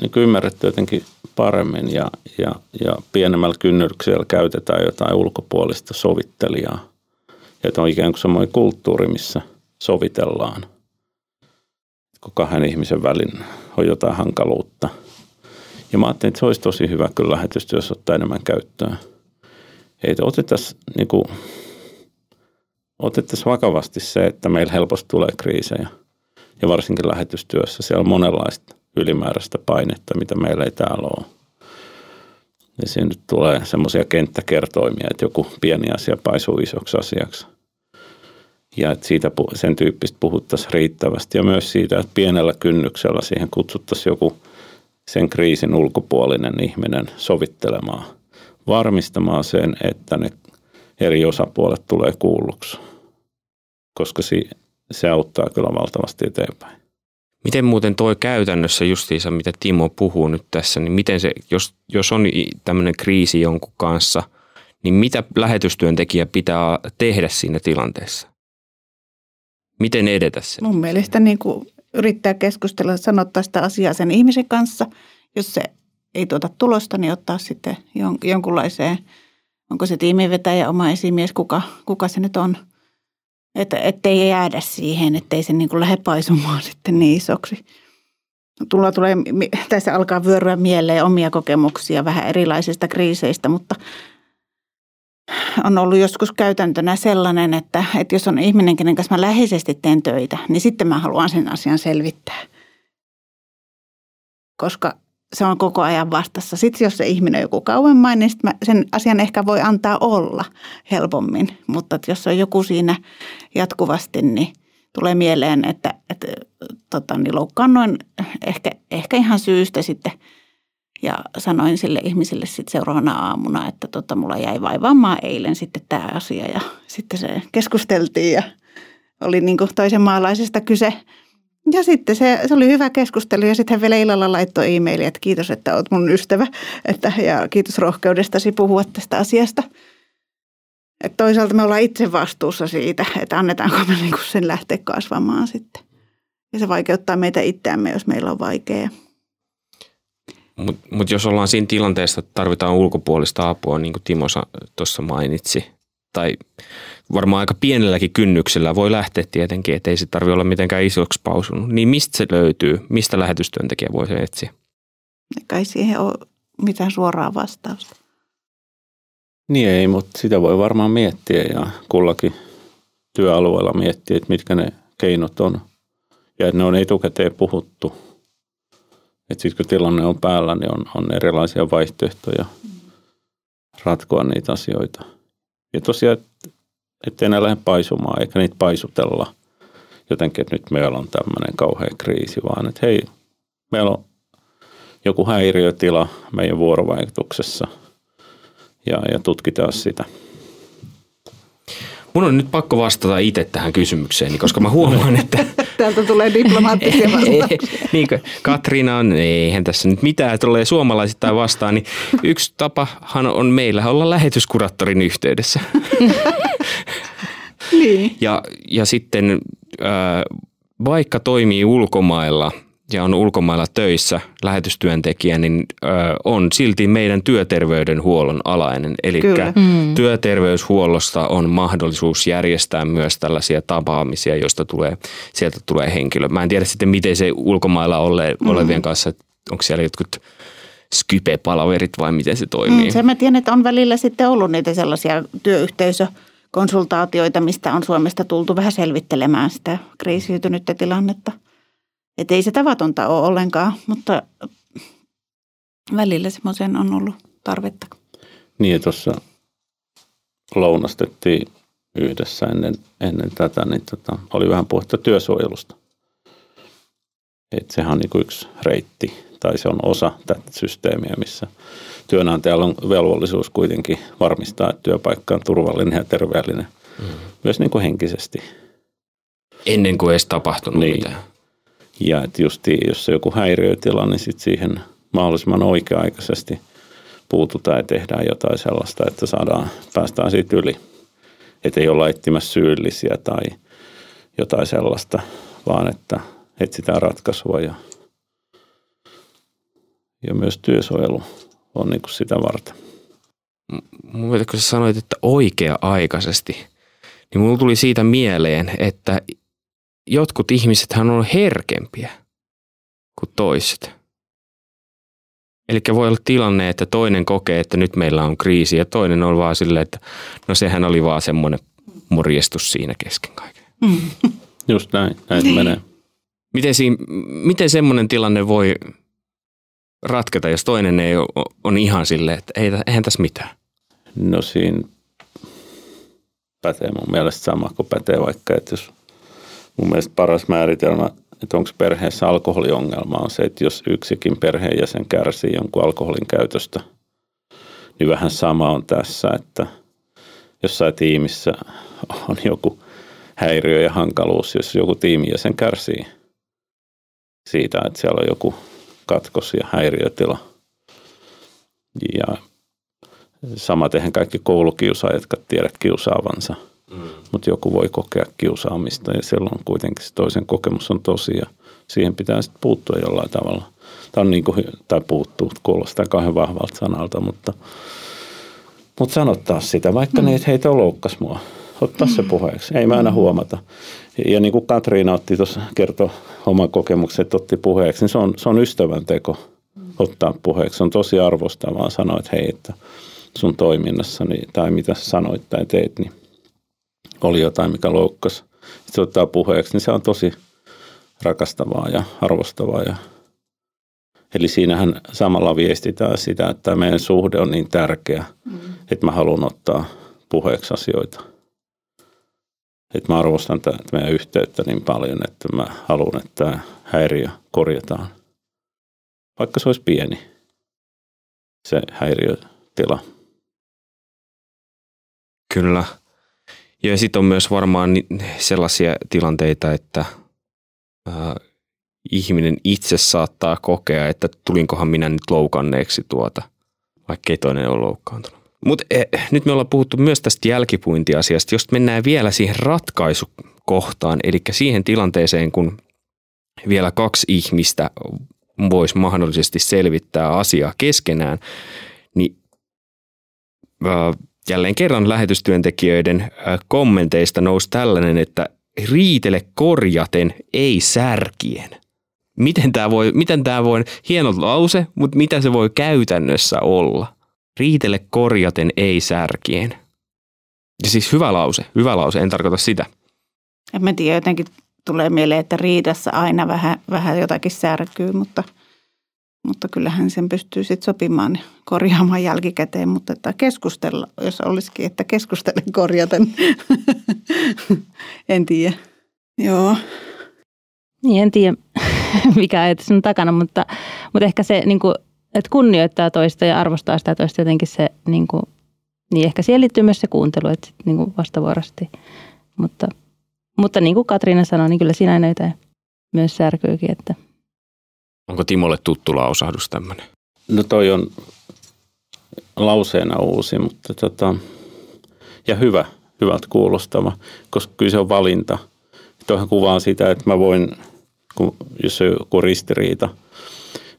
niin ymmärretty jotenkin paremmin ja, ja, ja pienemmällä kynnyksellä käytetään jotain ulkopuolista sovittelijaa. Ja että on ikään kuin semmoinen kulttuuri, missä sovitellaan, kun kahden ihmisen välin on jotain hankaluutta. Ja mä ajattelin, että se olisi tosi hyvä kyllä lähetystyössä ottaa enemmän käyttöön. Että otettaisiin niin kuin, otettaisiin vakavasti se, että meillä helposti tulee kriisejä. Ja varsinkin lähetystyössä siellä on monenlaista ylimääräistä painetta, mitä meillä ei täällä ole. Ja siinä nyt tulee semmoisia kenttäkertoimia, että joku pieni asia paisuu isoksi asiaksi. Ja että siitä sen tyyppistä puhuttaisiin riittävästi ja myös siitä, että pienellä kynnyksellä siihen kutsuttaisiin joku sen kriisin ulkopuolinen ihminen sovittelemaan, varmistamaan sen, että ne eri osapuolet tulee kuulluksi, koska se auttaa kyllä valtavasti eteenpäin. Miten muuten toi käytännössä justiinsa, mitä Timo puhuu nyt tässä, niin miten se, jos, jos on tämmöinen kriisi jonkun kanssa, niin mitä lähetystyöntekijä pitää tehdä siinä tilanteessa? Miten edetä sen? Mun mielestä niin kuin yrittää keskustella, sanottaa sitä asiaa sen ihmisen kanssa. Jos se ei tuota tulosta, niin ottaa sitten jonkunlaiseen, onko se tiimivetäjä, oma esimies, kuka, kuka se nyt on – että ettei jäädä siihen, ettei se niin kuin lähde paisumaan sitten niin isoksi. Tulla tulee, tässä alkaa vyöryä mieleen omia kokemuksia vähän erilaisista kriiseistä, mutta on ollut joskus käytäntönä sellainen, että, että jos on ihminen, kenen kanssa mä läheisesti teen töitä, niin sitten mä haluan sen asian selvittää. Koska se on koko ajan vastassa. Sitten jos se ihminen on joku kauemmainen, niin mä sen asian ehkä voi antaa olla helpommin. Mutta jos on joku siinä jatkuvasti, niin tulee mieleen, että, että tota, niin loukkaannoin ehkä, ehkä ihan syystä sitten ja sanoin sille ihmiselle sitten seuraavana aamuna, että tota, mulla jäi vaivaamaan eilen sitten tämä asia ja sitten se keskusteltiin ja oli niin kuin toisen maalaisesta kyse – ja sitten se, se oli hyvä keskustelu ja sitten hän vielä illalla laittoi e-mailia, että kiitos, että olet mun ystävä että, ja kiitos rohkeudestasi puhua tästä asiasta. Et toisaalta me ollaan itse vastuussa siitä, että annetaanko me niinku sen lähteä kasvamaan sitten. Ja se vaikeuttaa meitä itseämme, jos meillä on vaikeaa. Mutta mut jos ollaan siinä tilanteessa, että tarvitaan ulkopuolista apua, niin kuin Timo tuossa mainitsi, tai varmaan aika pienelläkin kynnyksellä voi lähteä tietenkin, että ei se tarvitse olla mitenkään isoksi pausunut. Niin mistä se löytyy? Mistä lähetystyöntekijä voi se etsiä? Kai siihen ole mitään suoraa vastausta. Niin ei, mutta sitä voi varmaan miettiä ja kullakin työalueella miettiä, että mitkä ne keinot on. Ja että ne on etukäteen puhuttu. Että sitten kun tilanne on päällä, niin on, on erilaisia vaihtoehtoja ratkoa niitä asioita. Ja tosiaan, ettei ne lähde paisumaan eikä niitä paisutella jotenkin, että nyt meillä on tämmöinen kauhea kriisi, vaan että hei, meillä on joku häiriötila meidän vuorovaikutuksessa ja, ja tutkitaan sitä. Mun on nyt pakko vastata itse tähän kysymykseen, koska mä huomaan, että... Täältä tulee diplomaattisia vastauksia. niin kuin Katriina on, eihän tässä nyt mitään tulee suomalaisittain vastaan, niin yksi tapahan on meillä olla lähetyskuraattorin yhteydessä. niin. ja, ja sitten vaikka toimii ulkomailla – ja on ulkomailla töissä lähetystyöntekijä, niin ö, on silti meidän työterveydenhuollon alainen. Eli mm. työterveyshuollosta on mahdollisuus järjestää myös tällaisia tapaamisia, joista tulee, sieltä tulee henkilö. Mä en tiedä sitten, miten se ulkomailla ole, mm. olevien kanssa, onko siellä jotkut Skype-palaverit vai miten se toimii. Mm, se mä tiedän, että on välillä sitten ollut niitä sellaisia työyhteisökonsultaatioita, mistä on Suomesta tultu vähän selvittelemään sitä kriisiytynyttä tilannetta – että ei se tavatonta ole ollenkaan, mutta välillä semmoisen on ollut tarvetta. Niin ja tuossa lounastettiin yhdessä ennen, ennen tätä, niin tota, oli vähän puhetta työsuojelusta. Et sehän on niin yksi reitti, tai se on osa tätä systeemiä, missä työnantajalla on velvollisuus kuitenkin varmistaa, että työpaikka on turvallinen ja terveellinen, mm. myös niin kuin henkisesti. Ennen kuin edes tapahtunut Niin. mitään. Ja että justiin, jos on joku häiriötila, niin sitten siihen mahdollisimman oikea-aikaisesti puututaan ja tehdään jotain sellaista, että saadaan, päästään siitä yli. Että ei olla etsimässä syyllisiä tai jotain sellaista, vaan että etsitään ratkaisua ja, ja myös työsuojelu on niin kuin sitä varten. Mun kun sä sanoit, että oikea-aikaisesti, niin mulla tuli siitä mieleen, että jotkut ihmisethän on herkempiä kuin toiset. Eli voi olla tilanne, että toinen kokee, että nyt meillä on kriisi ja toinen on vaan silleen, että no sehän oli vaan semmoinen morjestus siinä kesken kaiken. Just näin, näin se menee. Miten, siinä, miten semmoinen tilanne voi ratketa, jos toinen ei ole, on ihan silleen, että ei, eihän tässä mitään? No siinä pätee mun mielestä sama kuin pätee vaikka, että jos mun mielestä paras määritelmä, että onko perheessä alkoholiongelma on se, että jos yksikin perheenjäsen kärsii jonkun alkoholin käytöstä, niin vähän sama on tässä, että jossain tiimissä on joku häiriö ja hankaluus, jos joku tiimijäsen kärsii siitä, että siellä on joku katkos ja häiriötila. Ja Samaten kaikki koulukiusaajat, jotka tiedät kiusaavansa. Mm. Mutta joku voi kokea kiusaamista ja silloin kuitenkin se toisen kokemus on tosi ja siihen pitää sitten puuttua jollain tavalla. Tämä on niin kuin, tai puuttuu, kuulostaa kauhean vahvalta sanalta, mutta, mutta sanottaa sitä, vaikka mm. ne, että heitä loukkas mua. Ottaa mm. se puheeksi, ei mä aina huomata. Ja niin kuin Katriina otti tuossa, kertoi oman kokemuksen, että otti puheeksi, niin se on, se on ystävän teko ottaa puheeksi. Se on tosi arvostavaa sanoa, että hei, että sun toiminnassani tai mitä sä sanoit tai teet, niin oli jotain, mikä loukkasi. Sitten se ottaa puheeksi, niin se on tosi rakastavaa ja arvostavaa. Ja Eli siinähän samalla viestitään sitä, että meidän suhde on niin tärkeä, mm. että mä haluan ottaa puheeksi asioita. Että mä arvostan tätä meidän yhteyttä niin paljon, että mä haluan, että tämä häiriö korjataan. Vaikka se olisi pieni, se häiriötila. Kyllä. Ja sitten on myös varmaan sellaisia tilanteita, että äh, ihminen itse saattaa kokea, että tulinkohan minä nyt loukanneeksi tuota, vaikka ei toinen ole loukkaantunut. Mutta eh, nyt me ollaan puhuttu myös tästä jälkipuintiasiasta, jos mennään vielä siihen ratkaisukohtaan, eli siihen tilanteeseen, kun vielä kaksi ihmistä voisi mahdollisesti selvittää asiaa keskenään, niin äh, jälleen kerran lähetystyöntekijöiden äh, kommenteista nousi tällainen, että riitele korjaten, ei särkien. Miten tämä voi, miten tämä voi, hieno lause, mutta mitä se voi käytännössä olla? Riitele korjaten, ei särkien. Ja siis hyvä lause, hyvä lause, en tarkoita sitä. En mä tiedä, jotenkin tulee mieleen, että riidassa aina vähän, vähän jotakin särkyy, mutta, mutta kyllähän sen pystyy sitten sopimaan korjaamaan jälkikäteen, mutta että keskustella, jos olisikin, että keskustelen korjaten, en tiedä. Joo. Niin, en tiedä mikä ajatus on takana, mutta, mutta ehkä se, niin kuin, että kunnioittaa toista ja arvostaa sitä toista jotenkin se, niin, kuin, niin ehkä siihen liittyy myös se kuuntelu, että sit, niin kuin vastavuorosti. Mutta, mutta niin kuin Katriina sanoi, niin kyllä siinä jotain myös särkyykin. Että. Onko Timolle tuttu lausahdus tämmöinen? No toi on lauseena uusi, mutta tota, ja hyvä, hyvältä kuulostava, koska kyllä se on valinta. Tuohan kuvaa sitä, että mä voin, kun, jos on joku ristiriita,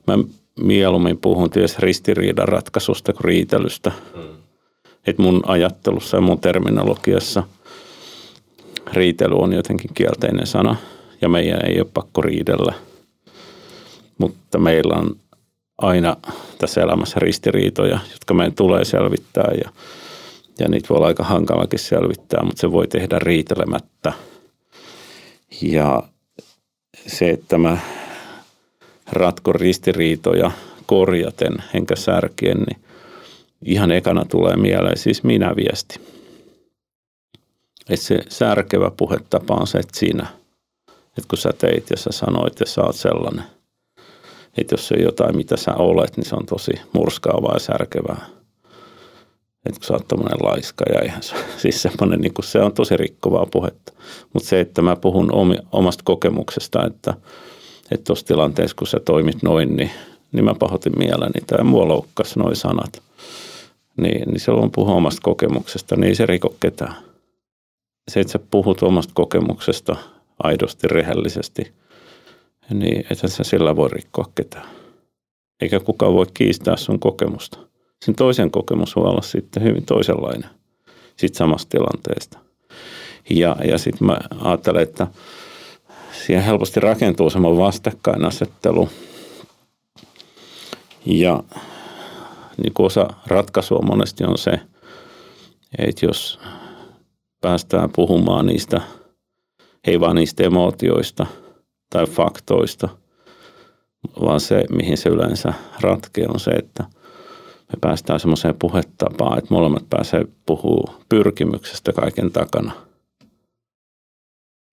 mä mieluummin puhun tietysti ristiriidan ratkaisusta kuin riitelystä. Mm. Että mun ajattelussa ja mun terminologiassa riitely on jotenkin kielteinen sana ja meidän ei ole pakko riidellä. Mutta meillä on aina tässä elämässä ristiriitoja, jotka meidän tulee selvittää ja, ja niitä voi olla aika hankalakin selvittää, mutta se voi tehdä riitelemättä. Ja se, että mä ratkon ristiriitoja korjaten enkä särkien, niin ihan ekana tulee mieleen siis minä viesti. Että se särkevä puhetapa on se, että sinä, että kun sä teit ja sä sanoit ja sä oot sellainen – että jos se on jotain, mitä sä olet, niin se on tosi murskaavaa ja särkevää. että kun sä oot tommonen laiska ja ihan se, siis semmoinen, niin se on tosi rikkovaa puhetta. Mutta se, että mä puhun omasta kokemuksesta, että että tuossa tilanteessa, kun sä toimit noin, niin, niin mä pahoitin mieleni tai mua loukkasi noin sanat. Niin, niin silloin puhuu omasta kokemuksesta, niin ei se riko ketään. Se, että sä puhut omasta kokemuksesta aidosti, rehellisesti, niin että sä sillä voi rikkoa ketään. Eikä kukaan voi kiistää sun kokemusta. Sen toisen kokemus voi olla sitten hyvin toisenlainen siitä samasta tilanteesta. Ja, ja sitten mä ajattelen, että siihen helposti rakentuu semmoinen vastakkainasettelu. Ja niin kuin osa ratkaisua monesti on se, että jos päästään puhumaan niistä, ei vaan niistä emootioista tai faktoista, vaan se, mihin se yleensä ratkeaa, on se, että me päästään semmoiseen puhetapaan, että molemmat pääsee puhuu pyrkimyksestä kaiken takana –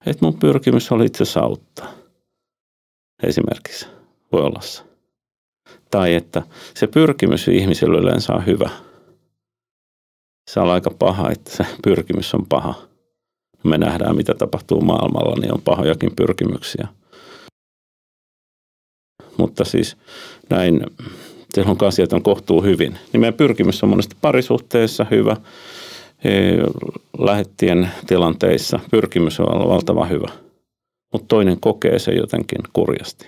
että mun pyrkimys oli itse asiassa auttaa. Esimerkiksi voi olla se. Tai että se pyrkimys ihmisellä yleensä on hyvä. Se on aika paha, että se pyrkimys on paha. Me nähdään, mitä tapahtuu maailmalla, niin on pahojakin pyrkimyksiä. Mutta siis näin, silloin asiat on kohtuu hyvin. Niin meidän pyrkimys on monesti parisuhteessa hyvä, lähettien tilanteissa pyrkimys on valtava hyvä, mutta toinen kokee se jotenkin kurjasti.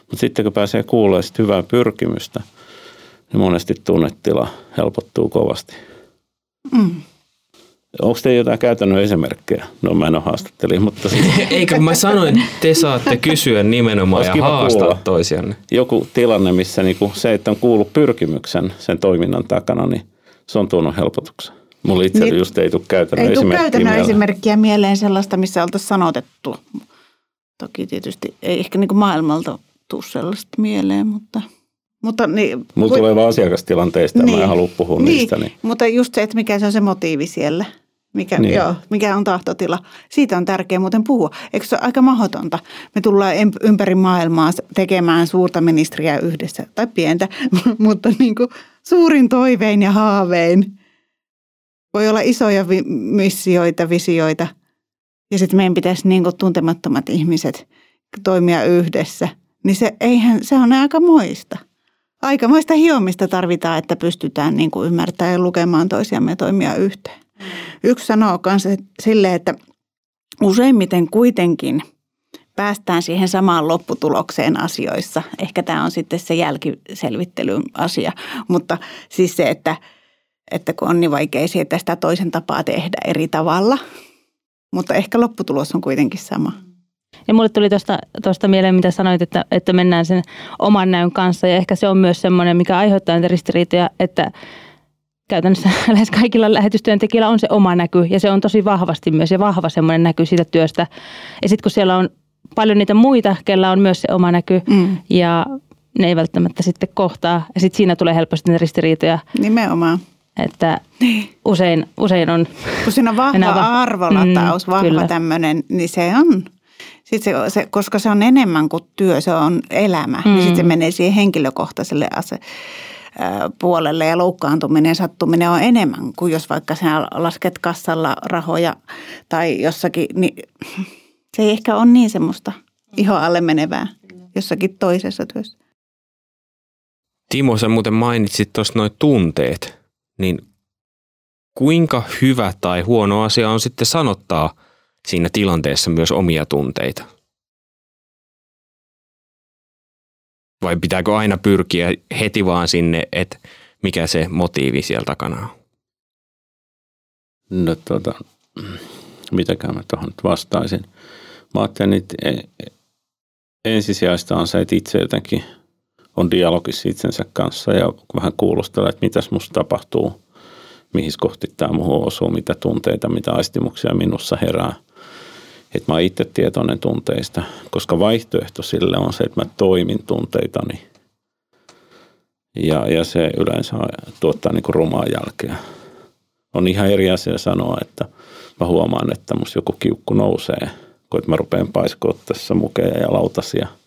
Mutta sitten kun pääsee kuulemaan sit hyvää pyrkimystä, niin monesti tunnetila helpottuu kovasti. Mm. Onko teillä jotain käytännön esimerkkejä? No mä en ole haastattelija, mutta... Siis... Eikö mä sanoin, te saatte kysyä nimenomaan ja haastaa kuulla. toisianne. Joku tilanne, missä niinku se, että on kuullut pyrkimyksen sen toiminnan takana, niin se on tuonut helpotuksen. Mulla itse niin, just ei tule käytännön ei esimerkkiä käytännön mieleen. esimerkkiä mieleen sellaista, missä oltaisiin sanotettu. Toki tietysti ei ehkä niin kuin maailmalta tule sellaista mieleen, mutta... Mutta niin, Mulla tulee vaan asiakastilanteista niin, mä en halua puhua niin, niistä. Niin. Mutta just se, että mikä se on se motiivi siellä. Mikä, niin. joo, mikä on tahtotila. Siitä on tärkeää muuten puhua. Eikö se ole aika mahdotonta? Me tullaan ympäri maailmaa tekemään suurta ministeriä yhdessä, tai pientä, mutta niin kuin suurin toivein ja haavein voi olla isoja vi- missioita, visioita. Ja sitten meidän pitäisi niin kuin tuntemattomat ihmiset toimia yhdessä. Niin se, eihän, se on aika moista. Aikamoista hiomista tarvitaan, että pystytään niin kuin ymmärtämään ja lukemaan toisiamme toimia yhteen. Yksi sanoo myös silleen, että useimmiten kuitenkin päästään siihen samaan lopputulokseen asioissa. Ehkä tämä on sitten se jälkiselvittelyn asia, mutta siis se, että – että kun on niin vaikea sietää sitä toisen tapaa tehdä eri tavalla. Mutta ehkä lopputulos on kuitenkin sama. Ja mulle tuli tuosta mieleen, mitä sanoit, että, että mennään sen oman näyn kanssa. Ja ehkä se on myös semmoinen, mikä aiheuttaa niitä ristiriitoja, että käytännössä lähes kaikilla lähetystyöntekijöillä on se oma näky. Ja se on tosi vahvasti myös ja vahva semmoinen näky siitä työstä. Ja sitten kun siellä on paljon niitä muita, kellä on myös se oma näky. Mm. Ja ne ei välttämättä sitten kohtaa. Ja sitten siinä tulee helposti niitä ristiriitoja. Nimenomaan. Että niin. usein, usein on... Kun siinä on vahva va- arvolataus, mm, vahva tämmöinen, niin se on... Sit se, se, koska se on enemmän kuin työ, se on elämä, mm. niin sitten se menee siihen henkilökohtaiselle ase, puolelle ja loukkaantuminen, sattuminen on enemmän kuin jos vaikka sinä lasket kassalla rahoja tai jossakin, niin se ei ehkä ole niin semmoista iho alle menevää jossakin toisessa työssä. Timo, sä muuten mainitsit tuosta noin tunteet niin kuinka hyvä tai huono asia on sitten sanottaa siinä tilanteessa myös omia tunteita? Vai pitääkö aina pyrkiä heti vaan sinne, että mikä se motiivi siellä takana on? No tuota, mitäkään mä tuohon nyt vastaisin. Mä ajattelin, että e, ensisijaista on se, että itse jotenkin – on dialogissa itsensä kanssa ja vähän kuulostelee, että mitäs musta tapahtuu, mihin kohti tämä muuhun osuu, mitä tunteita, mitä aistimuksia minussa herää. Että mä oon itse tietoinen tunteista, koska vaihtoehto sille on se, että mä toimin tunteitani. Ja, ja se yleensä tuottaa niin rumaa jälkeä. On ihan eri asia sanoa, että mä huomaan, että musta joku kiukku nousee, kun mä rupean paiskoa tässä mukeja ja lautasia –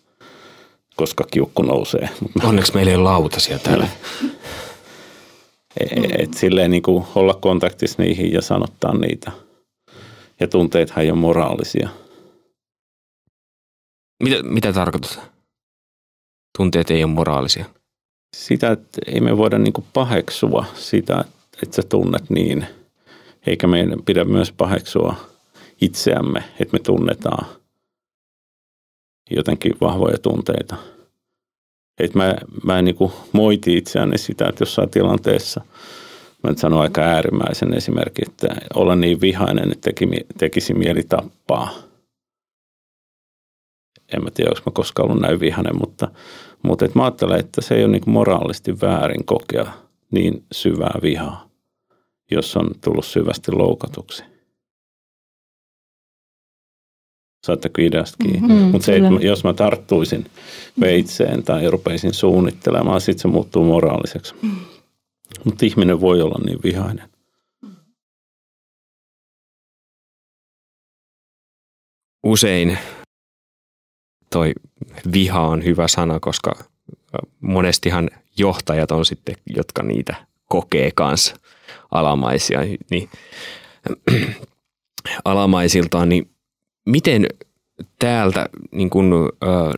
koska kiukku nousee. Onneksi meillä ei ole lautasia täällä. Mm. Et silleen niin kuin olla kontaktissa niihin ja sanottaa niitä. Ja tunteethan ei ole moraalisia. Mitä, mitä tarkoitat? Tunteet ei ole moraalisia. Sitä, että ei me voida niin kuin paheksua sitä, että sä tunnet niin. Eikä meidän pidä myös paheksua itseämme, että me tunnetaan jotenkin vahvoja tunteita. Että mä, mä en niin kuin moiti itseäni sitä, että jossain tilanteessa, mä nyt sanon aika äärimmäisen esimerkin, että olla niin vihainen, että teki, tekisi mieli tappaa. En mä tiedä, onko mä koskaan ollut näin vihainen, mutta, mutta et mä ajattelen, että se ei ole niin moraalisti väärin kokea niin syvää vihaa, jos on tullut syvästi loukatuksi. Saatteko ideasta kiinni? Mm-hmm, Mutta se, että jos mä tarttuisin veitseen tai rupeisin suunnittelemaan, sitten se muuttuu moraaliseksi. Mm. Mutta ihminen voi olla niin vihainen. Usein toi viha on hyvä sana, koska monestihan johtajat on sitten, jotka niitä kokee kanssa alamaisia, niin alamaisiltaan, niin miten täältä niin kuin, ö,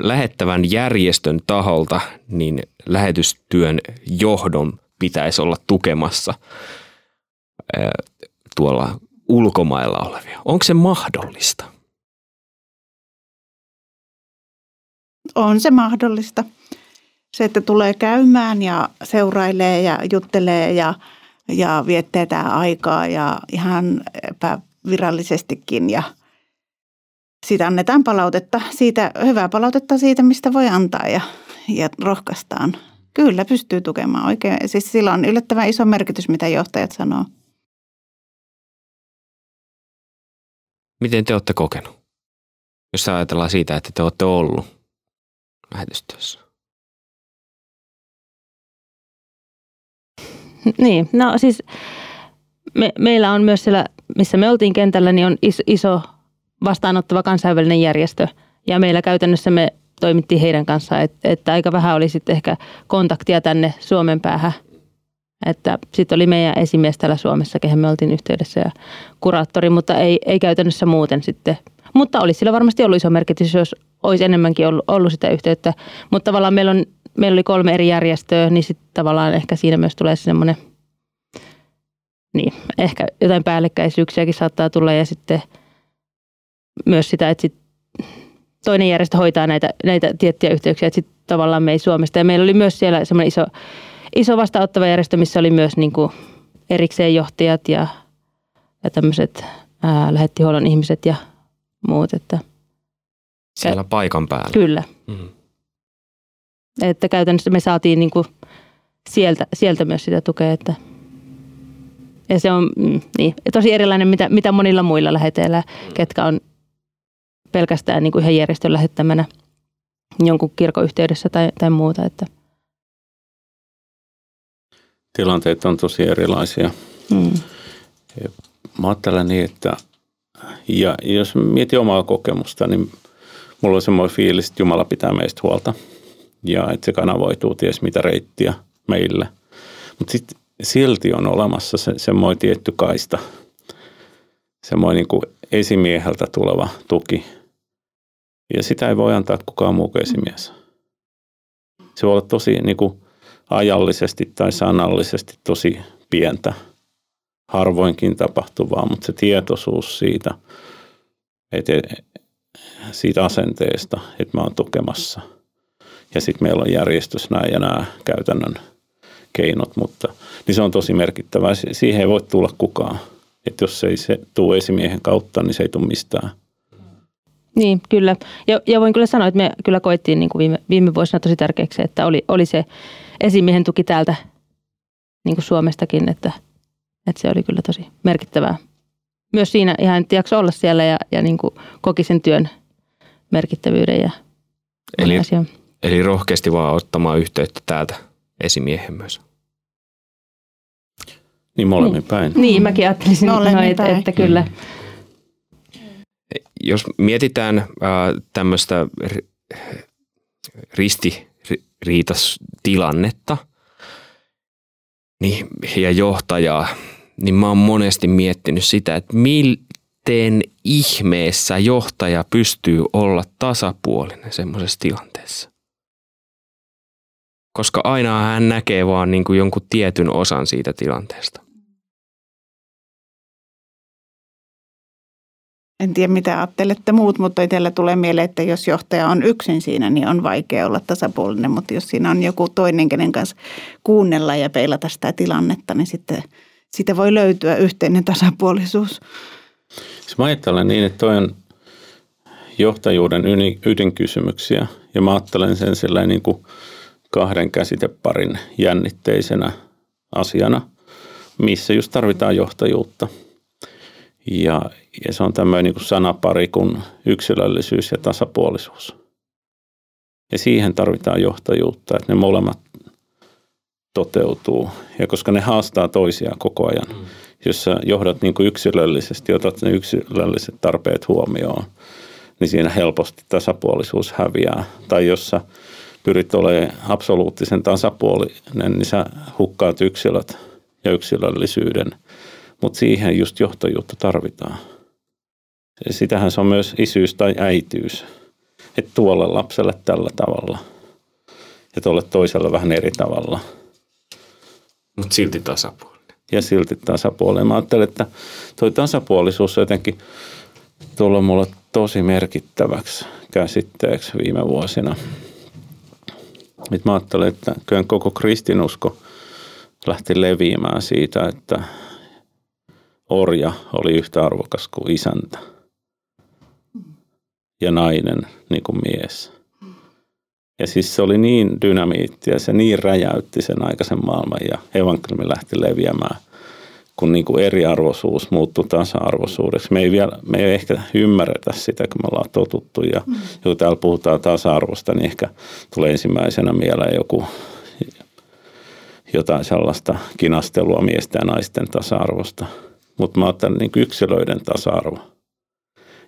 lähettävän järjestön taholta niin lähetystyön johdon pitäisi olla tukemassa tuolla ulkomailla olevia? Onko se mahdollista? On se mahdollista. Se, että tulee käymään ja seurailee ja juttelee ja, ja viettää aikaa ja ihan epävirallisestikin ja – siitä annetaan palautetta, siitä, hyvää palautetta siitä, mistä voi antaa ja, ja rohkaistaan. Kyllä pystyy tukemaan oikein. Siis sillä on yllättävän iso merkitys, mitä johtajat sanoo. Miten te olette kokenut? Jos ajatellaan siitä, että te olette ollut lähetystyössä. Niin, no siis me, meillä on myös siellä, missä me oltiin kentällä, niin on iso, iso vastaanottava kansainvälinen järjestö. Ja meillä käytännössä me toimittiin heidän kanssaan, että, että aika vähän oli sitten ehkä kontaktia tänne Suomen päähän. Että sitten oli meidän esimies täällä Suomessa, kehen me oltiin yhteydessä ja kuraattori, mutta ei, ei käytännössä muuten sitten. Mutta olisi sillä varmasti ollut iso merkitys, jos olisi enemmänkin ollut, ollut sitä yhteyttä. Mutta tavallaan meillä, on, meillä oli kolme eri järjestöä, niin sitten tavallaan ehkä siinä myös tulee semmoinen, niin ehkä jotain päällekkäisyyksiäkin saattaa tulla ja sitten – myös sitä, että sit toinen järjestö hoitaa näitä, näitä tiettyjä yhteyksiä, että sitten tavallaan me ei Suomesta. Ja meillä oli myös siellä semmoinen iso, iso vastaanottava järjestö, missä oli myös niin kuin erikseen johtajat ja, ja tämmöiset lähettihuollon ihmiset ja muut. Että, siellä paikan päällä. Kyllä. Mm-hmm. Että käytännössä me saatiin niin kuin sieltä, sieltä myös sitä tukea, että ja se on mm, niin, tosi erilainen, mitä, mitä monilla muilla läheteillä, mm. ketkä on pelkästään niin kuin ihan järjestön lähettämänä jonkun kirkon yhteydessä tai, tai muuta. Että. Tilanteet on tosi erilaisia. Mm. Mä ajattelen niin, että ja jos mietin omaa kokemusta, niin mulla on semmoinen fiilis, että Jumala pitää meistä huolta ja että se kanavoituu ties mitä reittiä meille. Mutta sitten silti on olemassa se, semmoinen tietty kaista, semmoinen niin esimieheltä tuleva tuki, ja sitä ei voi antaa kukaan muu kuin esimies. Se voi olla tosi niin kuin ajallisesti tai sanallisesti tosi pientä, harvoinkin tapahtuvaa, mutta se tietoisuus siitä, että siitä asenteesta, että mä oon tukemassa. Ja sitten meillä on järjestys nämä ja nämä käytännön keinot, mutta niin se on tosi merkittävää. Siihen ei voi tulla kukaan. Että jos ei se tule esimiehen kautta, niin se ei tule mistään – niin, kyllä. Ja, ja voin kyllä sanoa, että me kyllä koettiin niin kuin viime, viime vuosina tosi tärkeäksi, että oli, oli se esimiehen tuki täältä niin kuin Suomestakin, että, että se oli kyllä tosi merkittävää. Myös siinä ihan nyt jakso olla siellä ja, ja niin kuin koki sen työn merkittävyyden ja eli, asian. eli rohkeasti vaan ottamaan yhteyttä täältä esimiehen myös. Niin molemmin päin. Niin, mäkin ajattelisin, noin, että, että kyllä. Mm jos mietitään tämmöistä ristiriitastilannetta, niin, ja johtajaa, niin mä oon monesti miettinyt sitä, että miten ihmeessä johtaja pystyy olla tasapuolinen semmoisessa tilanteessa. Koska aina hän näkee vaan niin kuin jonkun tietyn osan siitä tilanteesta. En tiedä mitä ajattelette muut, mutta itsellä tulee mieleen, että jos johtaja on yksin siinä, niin on vaikea olla tasapuolinen. Mutta jos siinä on joku toinen, kenen kanssa kuunnella ja peilata sitä tilannetta, niin sitten siitä voi löytyä yhteinen tasapuolisuus. Siis mä ajattelen niin, että toi on johtajuuden ydinkysymyksiä ja mä ajattelen sen sillä niin kuin kahden käsiteparin jännitteisenä asiana, missä just tarvitaan johtajuutta – ja, ja se on tämmöinen niin kuin sanapari kuin yksilöllisyys ja tasapuolisuus. Ja siihen tarvitaan johtajuutta, että ne molemmat toteutuu. Ja koska ne haastaa toisiaan koko ajan. Mm. Jos sä johdat niin kuin yksilöllisesti, otat ne yksilölliset tarpeet huomioon, niin siinä helposti tasapuolisuus häviää. Tai jos sä pyrit olemaan absoluuttisen tasapuolinen, niin sä hukkaat yksilöt ja yksilöllisyyden – mutta siihen just johtajuutta tarvitaan. Sitähän se on myös isyys tai äityys. Että tuolle lapselle tällä tavalla ja tuolle toiselle vähän eri tavalla. Mutta silti tasapuolinen. Ja silti tasapuolinen. Mä ajattelen, että tuo tasapuolisuus on jotenkin tullut mulle tosi merkittäväksi käsitteeksi viime vuosina. Nyt mä ajattelen, että kyllä koko kristinusko lähti leviämään siitä, että orja oli yhtä arvokas kuin isäntä ja nainen niin kuin mies. Ja siis se oli niin dynamiittia, se niin räjäytti sen aikaisen maailman ja evankeliumi lähti leviämään, kun niin kuin eriarvoisuus muuttui tasa-arvoisuudeksi. Me ei, vielä, me ei ehkä ymmärretä sitä, kun me ollaan totuttu ja mm. kun täällä puhutaan tasa-arvosta, niin ehkä tulee ensimmäisenä mieleen joku jotain sellaista kinastelua miesten ja naisten tasa-arvosta – mutta mä otan niin yksilöiden tasa-arvo.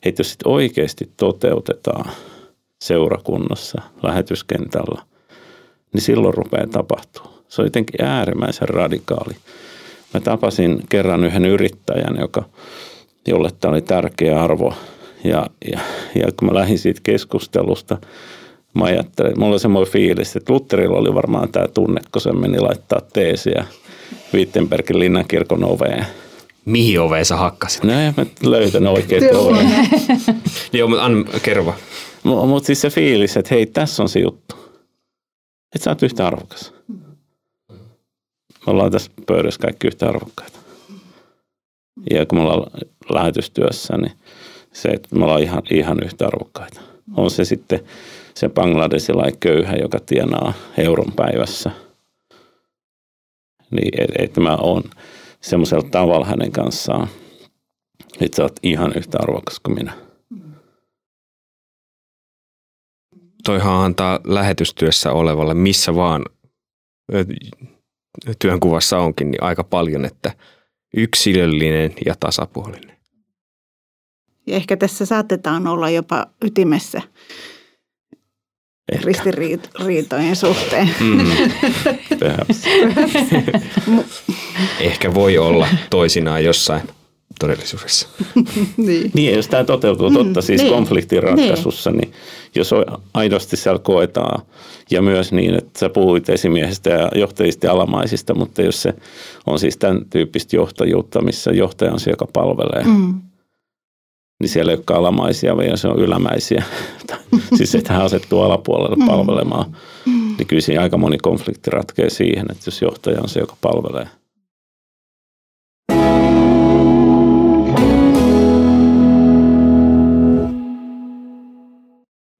Että jos sit oikeasti toteutetaan seurakunnassa, lähetyskentällä, niin silloin rupeaa tapahtuu. Se on jotenkin äärimmäisen radikaali. Mä tapasin kerran yhden yrittäjän, joka, jolle tämä oli tärkeä arvo. Ja, ja, ja kun mä lähdin siitä keskustelusta, mä ajattelin, mulla oli semmoinen fiilis, että Lutterilla oli varmaan tämä tunne, kun se meni laittaa teesiä Wittenbergin linnankirkon oveen – Mihin oveen sä hakkasit? No en mä löytänyt oikein oveen. Joo, mutta anna kerro Mutta mut siis se fiilis, että hei, tässä on se juttu. Että sä oot yhtä arvokas. Me ollaan tässä pöydässä kaikki yhtä arvokkaita. Ja kun me ollaan lähetystyössä, niin se, että me ollaan ihan, ihan yhtä arvokkaita. On se sitten se bangladesilainen köyhä, joka tienaa euron päivässä. Niin, että mä oon semmoisella tavalla hänen kanssaan, että sä oot ihan yhtä arvokas kuin minä. Toihan antaa lähetystyössä olevalle missä vaan työnkuvassa onkin niin aika paljon, että yksilöllinen ja tasapuolinen. Ja ehkä tässä saatetaan olla jopa ytimessä Ehkä. ristiriitojen suhteen. Mm. Ehkä voi olla toisinaan jossain todellisuudessa. niin. niin, jos tämä toteutuu totta, mm, siis niin. konfliktin ratkaisussa, niin. niin jos aidosti siellä koetaan, ja myös niin, että sä puhuit esimiehestä ja johtajista ja alamaisista, mutta jos se on siis tämän tyyppistä johtajuutta, missä johtaja on se, joka palvelee, mm niin siellä ei ole alamaisia, vaan se on ylämäisiä. siis että hän asettuu alapuolelle mm. palvelemaan. Mm. Niin kyllä siinä aika moni konflikti ratkee siihen, että jos johtaja on se, joka palvelee.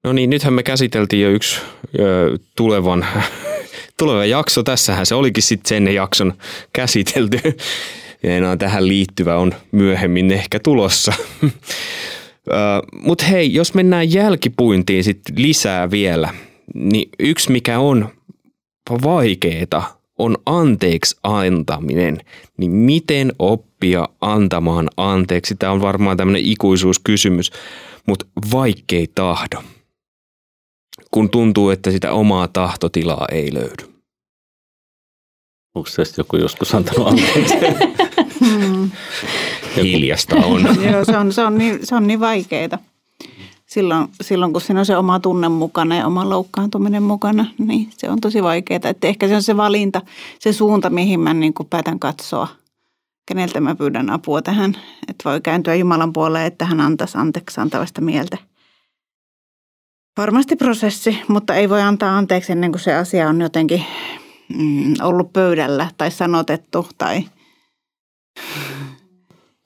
No niin, nythän me käsiteltiin jo yksi ö, tulevan, tuleva jakso. Tässähän se olikin sitten sen jakson käsitelty ja enää tähän liittyvä on myöhemmin ehkä tulossa. Mutta hei, jos mennään jälkipuintiin sit lisää vielä, niin yksi mikä on vaikeeta on anteeksi antaminen. Niin miten oppia antamaan anteeksi? Tämä on varmaan tämmöinen ikuisuuskysymys, mutta vaikkei tahdo. Kun tuntuu, että sitä omaa tahtotilaa ei löydy. Onko tästä joku joskus antanut anteeksi? Hiljasta on. Joo, se on, se on niin, se on niin vaikeaa. Silloin, silloin, kun siinä on se oma tunne mukana ja oma loukkaantuminen mukana, niin se on tosi vaikeaa. Että ehkä se on se valinta, se suunta, mihin mä niin kuin päätän katsoa. Keneltä mä pyydän apua tähän, että voi kääntyä Jumalan puoleen, että hän antaisi anteeksi antavasta mieltä. Varmasti prosessi, mutta ei voi antaa anteeksi ennen kuin se asia on jotenkin mm, ollut pöydällä tai sanotettu tai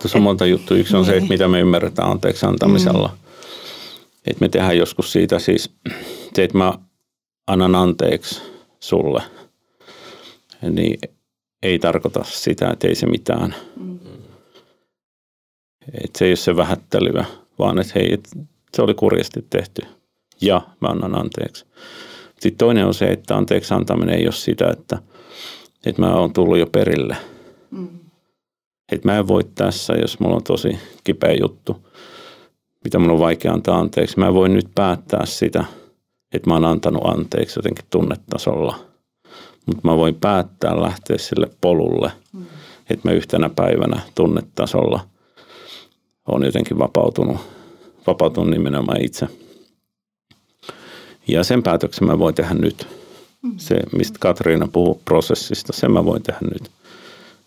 Tuossa on monta juttua. Yksi on se, että Niin. mitä me ymmärretään anteeksi antamisella. Mm. Että me tehdään joskus siitä siis, se, että mä annan anteeksi sulle, niin ei tarkoita sitä, että ei se mitään. Mm. Että se ei ole se vähättelyä, vaan että hei, et se oli kurjasti tehty ja mä annan anteeksi. Sitten toinen on se, että anteeksi antaminen ei ole sitä, että, että mä oon tullut jo perille – että mä en voi tässä, jos mulla on tosi kipeä juttu, mitä mun on vaikea antaa anteeksi. Mä en voi nyt päättää sitä, että mä oon antanut anteeksi jotenkin tunnetasolla. Mutta mä voin päättää lähteä sille polulle, mm. että mä yhtenä päivänä tunnetasolla on jotenkin vapautunut, vapautunut nimenomaan itse. Ja sen päätöksen mä voin tehdä nyt. Se, mistä Katriina puhuu prosessista, sen mä voin tehdä nyt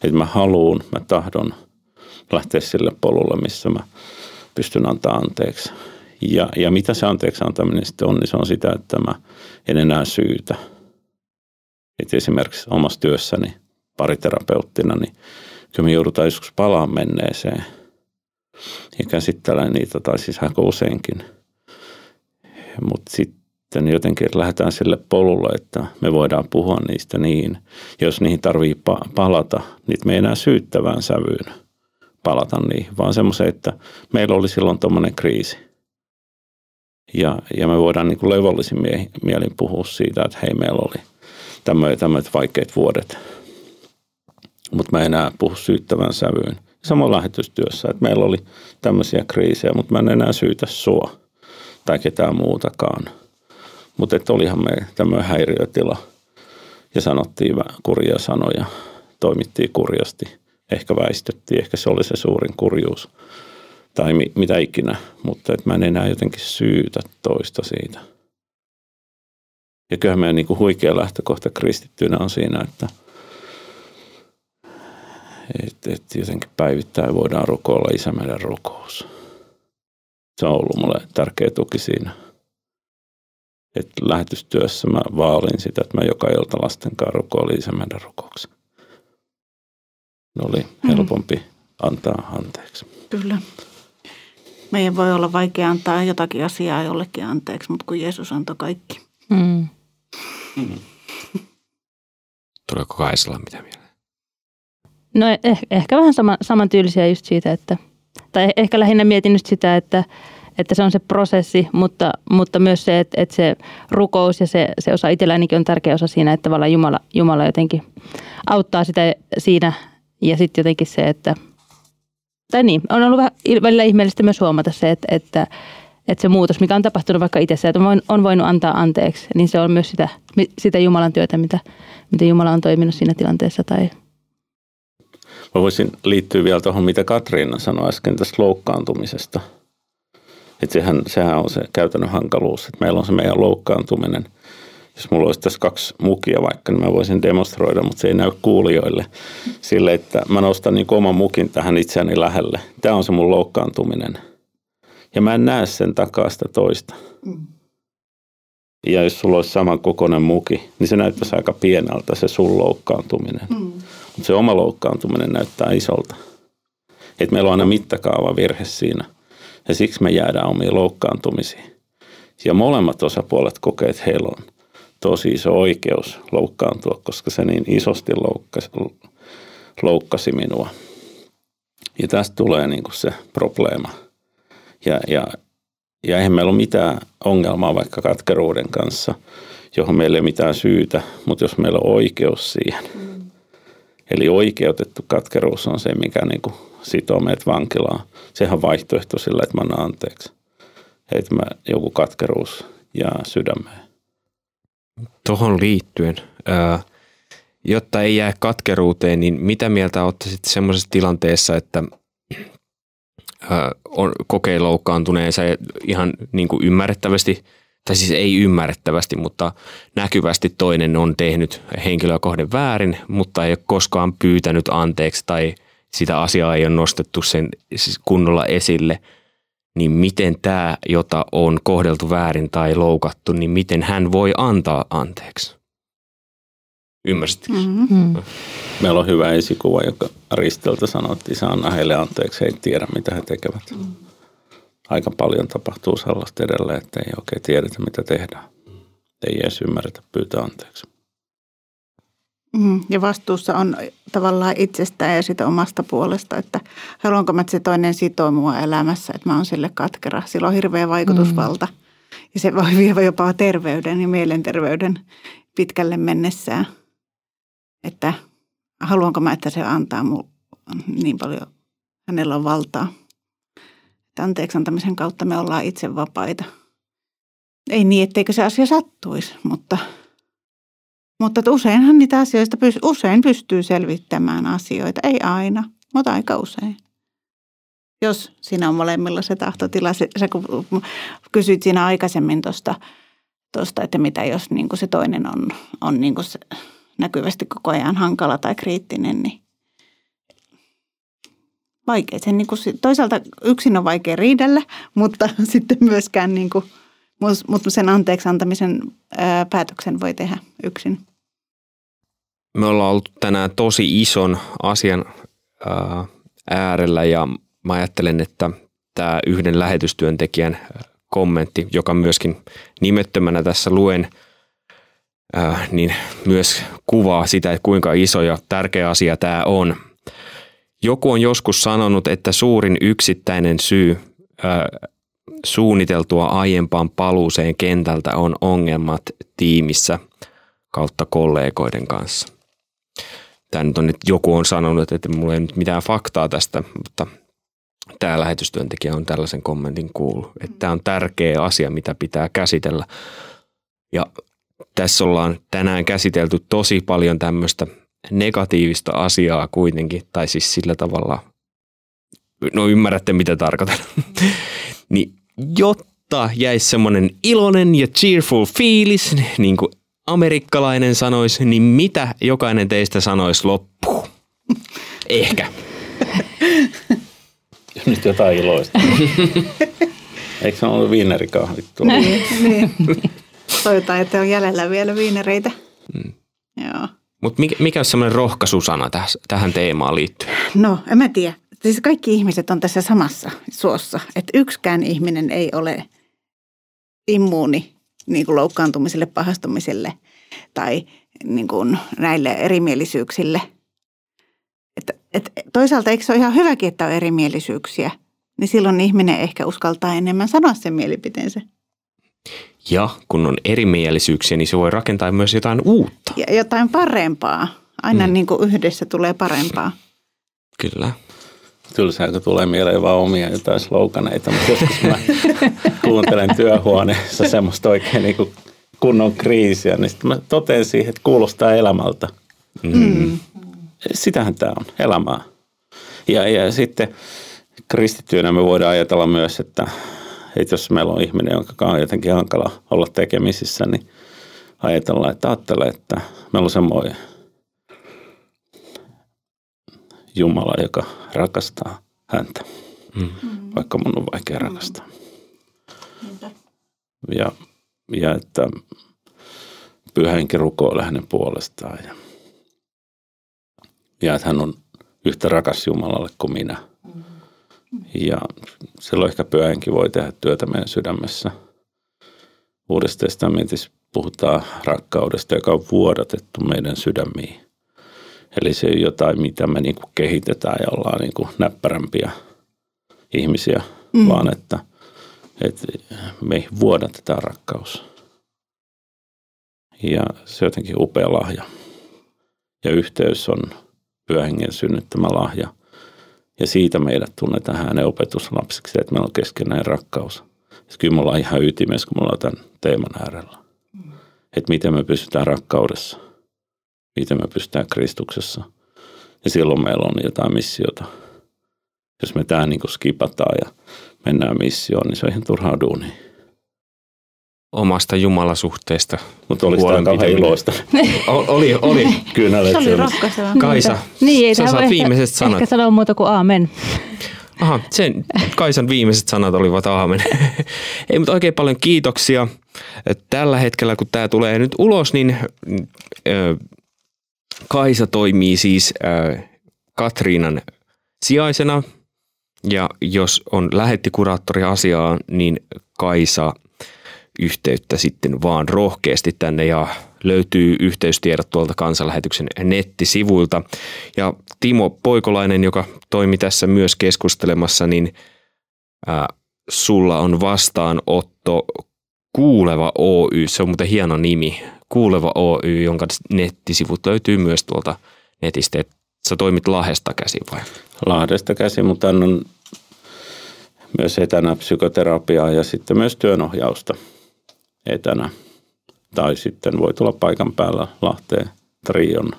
että mä haluun, mä tahdon lähteä sille polulle, missä mä pystyn antaa anteeksi. Ja, ja mitä se anteeksi antaminen sitten on, niin se on sitä, että mä en enää syytä. Et esimerkiksi omassa työssäni pariterapeuttina, niin kyllä me joudutaan joskus palaa menneeseen ja käsittelemään niitä, tai siis aika useinkin. Mutta sitten jotenkin, että lähdetään sille polulle, että me voidaan puhua niistä niin. Jos niihin tarvii pa- palata, niin me ei enää syyttävään sävyyn palata niihin, vaan semmoisen, että meillä oli silloin tuommoinen kriisi. Ja, ja me voidaan niin kuin levollisin mie- mielin puhua siitä, että hei, meillä oli tämmöiset, vaikeat vuodet. Mutta mä en enää puhu syyttävän sävyyn. Samoin lähetystyössä, että meillä oli tämmöisiä kriisejä, mutta mä en enää syytä sua tai ketään muutakaan. Mutta että olihan me tämmöinen häiriötila ja sanottiin kurjia sanoja, toimittiin kurjasti, ehkä väistettiin, ehkä se oli se suurin kurjuus tai mi- mitä ikinä, mutta että mä en enää jotenkin syytä toista siitä. Ja kyllähän meidän niin kuin huikea lähtökohta kristittynä on siinä, että että et jotenkin päivittäin voidaan rukoilla isä meidän rukous. Se on ollut mulle tärkeä tuki siinä. Että lähetystyössä mä vaalin sitä, että mä joka ilta lasten kanssa rukoilin isä meidän rukouksen. Ne oli helpompi antaa anteeksi. Kyllä. Meidän voi olla vaikea antaa jotakin asiaa jollekin anteeksi, mutta kun Jeesus antoi kaikki. Mm. Tuleeko Kaisalla mitä mieleen? No eh, ehkä vähän sama, samantyylisiä just siitä, että, tai ehkä lähinnä mietin just sitä, että, että se on se prosessi, mutta, mutta myös se, että, että se rukous ja se, se osa itsellänikin on tärkeä osa siinä, että tavallaan Jumala, Jumala jotenkin auttaa sitä siinä ja sitten jotenkin se, että, tai niin, on ollut vähän il- välillä ihmeellistä myös huomata se, että, että, että se muutos, mikä on tapahtunut vaikka itsessä, että on, on voinut antaa anteeksi, niin se on myös sitä, sitä Jumalan työtä, mitä, mitä Jumala on toiminut siinä tilanteessa tai Mä voisin liittyä vielä tuohon, mitä Katriina sanoi äsken tästä loukkaantumisesta. Että sehän, sehän on se käytännön hankaluus, että meillä on se meidän loukkaantuminen. Jos mulla olisi tässä kaksi mukia vaikka, niin mä voisin demonstroida, mutta se ei näy kuulijoille. Sille, että mä nostan niin oman mukin tähän itseäni lähelle. Tämä on se mun loukkaantuminen. Ja mä en näe sen takaa sitä toista. Ja jos sulla olisi saman kokoinen muki, niin se näyttäisi aika pieneltä se sun loukkaantuminen. Mm. Mutta se oma loukkaantuminen näyttää isolta. Et meillä on aina mittakaava virhe siinä. Ja siksi me jäädään omiin loukkaantumisiin. Ja molemmat osapuolet kokee, että heillä on tosi iso oikeus loukkaantua, koska se niin isosti loukkasi, loukkasi minua. Ja tästä tulee niin kuin se probleema. Ja, ja, ja eihän meillä ole mitään ongelmaa vaikka katkeruuden kanssa, johon meillä ei ole mitään syytä, mutta jos meillä on oikeus siihen. Mm. Eli oikeutettu katkeruus on se, mikä niin kuin sitoo meidät vankilaan. Sehän on vaihtoehto sillä, että mä annan anteeksi. Että mä joku katkeruus ja sydämeen. Tuohon liittyen, ää, jotta ei jää katkeruuteen, niin mitä mieltä ottaisit semmoisessa tilanteessa, että on, kokee loukkaantuneensa ihan niin kuin ymmärrettävästi, tai siis ei ymmärrettävästi, mutta näkyvästi toinen on tehnyt henkilöä kohden väärin, mutta ei ole koskaan pyytänyt anteeksi tai sitä asiaa ei ole nostettu sen siis kunnolla esille, niin miten tämä, jota on kohdeltu väärin tai loukattu, niin miten hän voi antaa anteeksi? Ymmärsitkö? Mm-hmm. Mm. Meillä on hyvä esikuva, joka Risteltä sanoi, että isä anna heille anteeksi, he ei tiedä mitä he tekevät. Mm. Aika paljon tapahtuu sellaista edelleen, että ei oikein tiedetä mitä tehdään. Ei edes ymmärretä pyytää anteeksi. Mm, ja vastuussa on tavallaan itsestään ja sitä omasta puolesta, että haluanko mä, että se toinen sitoo mua elämässä, että mä oon sille katkera. Sillä on hirveä vaikutusvalta mm. ja se voi viedä jopa terveyden ja mielenterveyden pitkälle mennessään. Että haluanko mä, että se antaa mulle niin paljon, hänellä on valtaa. Että anteeksi antamisen kautta me ollaan itse vapaita. Ei niin, etteikö se asia sattuisi, mutta – mutta useinhan niitä asioista usein pystyy selvittämään asioita. Ei aina, mutta aika usein. Jos siinä on molemmilla se tahtotila. Se, se kun kysyit siinä aikaisemmin tuosta, tosta, että mitä jos niin se toinen on, on niin se näkyvästi koko ajan hankala tai kriittinen, niin vaikea. Sen niin kuin, toisaalta yksin on vaikea riidellä, mutta sitten myöskään niin kuin, mutta sen anteeksi antamisen päätöksen voi tehdä yksin. Me ollaan ollut tänään tosi ison asian äärellä ja mä ajattelen, että tämä yhden lähetystyöntekijän kommentti, joka myöskin nimettömänä tässä luen, niin myös kuvaa sitä, että kuinka iso ja tärkeä asia tämä on. Joku on joskus sanonut, että suurin yksittäinen syy suunniteltua aiempaan paluuseen kentältä on ongelmat tiimissä kautta kollegoiden kanssa. Tämä nyt on nyt joku on sanonut, että mulla ei nyt mitään faktaa tästä, mutta tämä lähetystyöntekijä on tällaisen kommentin kuullut. Että tämä on tärkeä asia, mitä pitää käsitellä. Ja tässä ollaan tänään käsitelty tosi paljon tämmöistä negatiivista asiaa kuitenkin, tai siis sillä tavalla, no ymmärrätte mitä tarkoitan, niin jotta jäisi semmoinen iloinen ja cheerful fiilis, niin kuin amerikkalainen sanoisi, niin mitä jokainen teistä sanoisi loppuun? Ehkä. Nyt jotain iloista. Eikö se ollut viinerikahvit niin, niin. Toivotaan, että on jäljellä vielä viinereitä. Mm. Joo. Mutta mikä, mikä on semmoinen rohkaisusana tähän teemaan liittyen? No, en mä tiedä. Siis kaikki ihmiset on tässä samassa suossa, että yksikään ihminen ei ole immuuni niin kuin loukkaantumiselle, pahastumiselle tai niin kuin näille erimielisyyksille. Et, et, toisaalta eikö se ole ihan hyväkin, että on erimielisyyksiä, niin silloin ihminen ehkä uskaltaa enemmän sanoa sen mielipiteensä. Ja kun on erimielisyyksiä, niin se voi rakentaa myös jotain uutta. Ja jotain parempaa. Aina mm. niin kuin yhdessä tulee parempaa. Kyllä tylsää, tulee mieleen vaan omia jotain sloganeita, mutta joskus mä kuuntelen työhuoneessa semmoista oikein niin kuin kunnon kriisiä, niin sitten mä totean siihen, että kuulostaa elämältä. Mm. Sitähän tämä on, elämää. Ja, ja sitten kristittyönä me voidaan ajatella myös, että, että jos meillä on ihminen, jonka on jotenkin hankala olla tekemisissä, niin ajatellaan, että ajattelee, että meillä on semmoinen Jumala, joka rakastaa häntä, mm. vaikka mun on vaikea rakastaa. Mm. Ja, ja että pyhä henki rukoilee hänen puolestaan ja, ja että hän on yhtä rakas Jumalalle kuin minä. Mm. Ja silloin ehkä pyhä henki voi tehdä työtä meidän sydämessä. Uudessa testamentissa puhutaan rakkaudesta, joka on vuodatettu meidän sydämiin. Eli se ei ole jotain, mitä me niin kehitetään ja ollaan niin näppärämpiä ihmisiä, mm. vaan että, että me vuodatetaan rakkaus. Ja se on jotenkin upea lahja. Ja yhteys on pyöhengen synnyttämä lahja. Ja siitä meidät tunnetaan hänen opetuslapsiksi, että meillä on keskenään rakkaus. Ja kyllä me ollaan ihan ytimessä, kun me ollaan tämän teeman äärellä. Mm. Että miten me pysytään rakkaudessa – miten me pystytään Kristuksessa. Ja silloin meillä on jotain missiota. Jos me tämä niin skipataan ja mennään missioon, niin se on ihan turhaa duunia. Omasta jumalasuhteesta. Mutta oli sitä kauhean iloista. oli, oli. Kyllä, se oli rohkaisevaa. Kaisa, niin, ei sä saat viimeiset sanat. Ehkä sanoa muuta kuin aamen. Aha, sen Kaisan viimeiset sanat olivat aamen. Ei, mutta oikein paljon kiitoksia. Tällä hetkellä, kun tämä tulee nyt ulos, niin ö, Kaisa toimii siis ö, Katriinan sijaisena. Ja jos on lähettikuraattori asiaa, niin Kaisa yhteyttä sitten vaan rohkeasti tänne ja löytyy yhteystiedot tuolta kansanlähetyksen nettisivuilta. Ja Timo Poikolainen, joka toimi tässä myös keskustelemassa, niin ää, sulla on vastaanotto Kuuleva Oy, se on muuten hieno nimi, Kuuleva Oy, jonka nettisivut löytyy myös tuolta netistä. Et sä toimit Lahdesta käsin vai? Lahdesta käsin, mutta annan myös etänä psykoterapiaa ja sitten myös työnohjausta etänä. Tai sitten voi tulla paikan päällä Lahteen Trion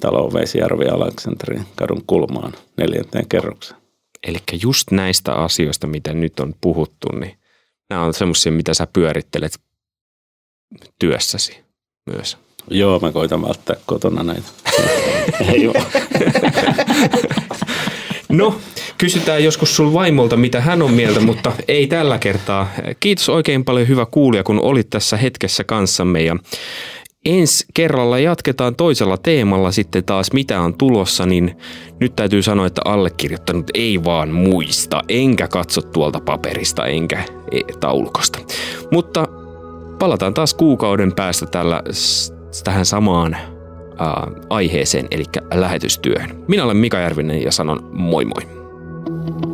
talon Vesijärvi Aleksanterin kadun kulmaan neljänteen kerrokseen. Eli just näistä asioista, mitä nyt on puhuttu, niin nämä on semmoisia, mitä sä pyörittelet työssäsi myös. Joo, mä koitan välttää kotona näitä. Ei No, kysytään joskus sun vaimolta, mitä hän on mieltä, mutta ei tällä kertaa. Kiitos oikein paljon hyvä kuulija, kun olit tässä hetkessä kanssamme ja ensi kerralla jatketaan toisella teemalla sitten taas mitä on tulossa, niin nyt täytyy sanoa, että allekirjoittanut ei vaan muista, enkä katso tuolta paperista enkä e, taulukosta. Mutta palataan taas kuukauden päästä tällä, tähän samaan ää, aiheeseen, eli lähetystyöhön. Minä olen Mika Järvinen ja sanon moi moi. thank you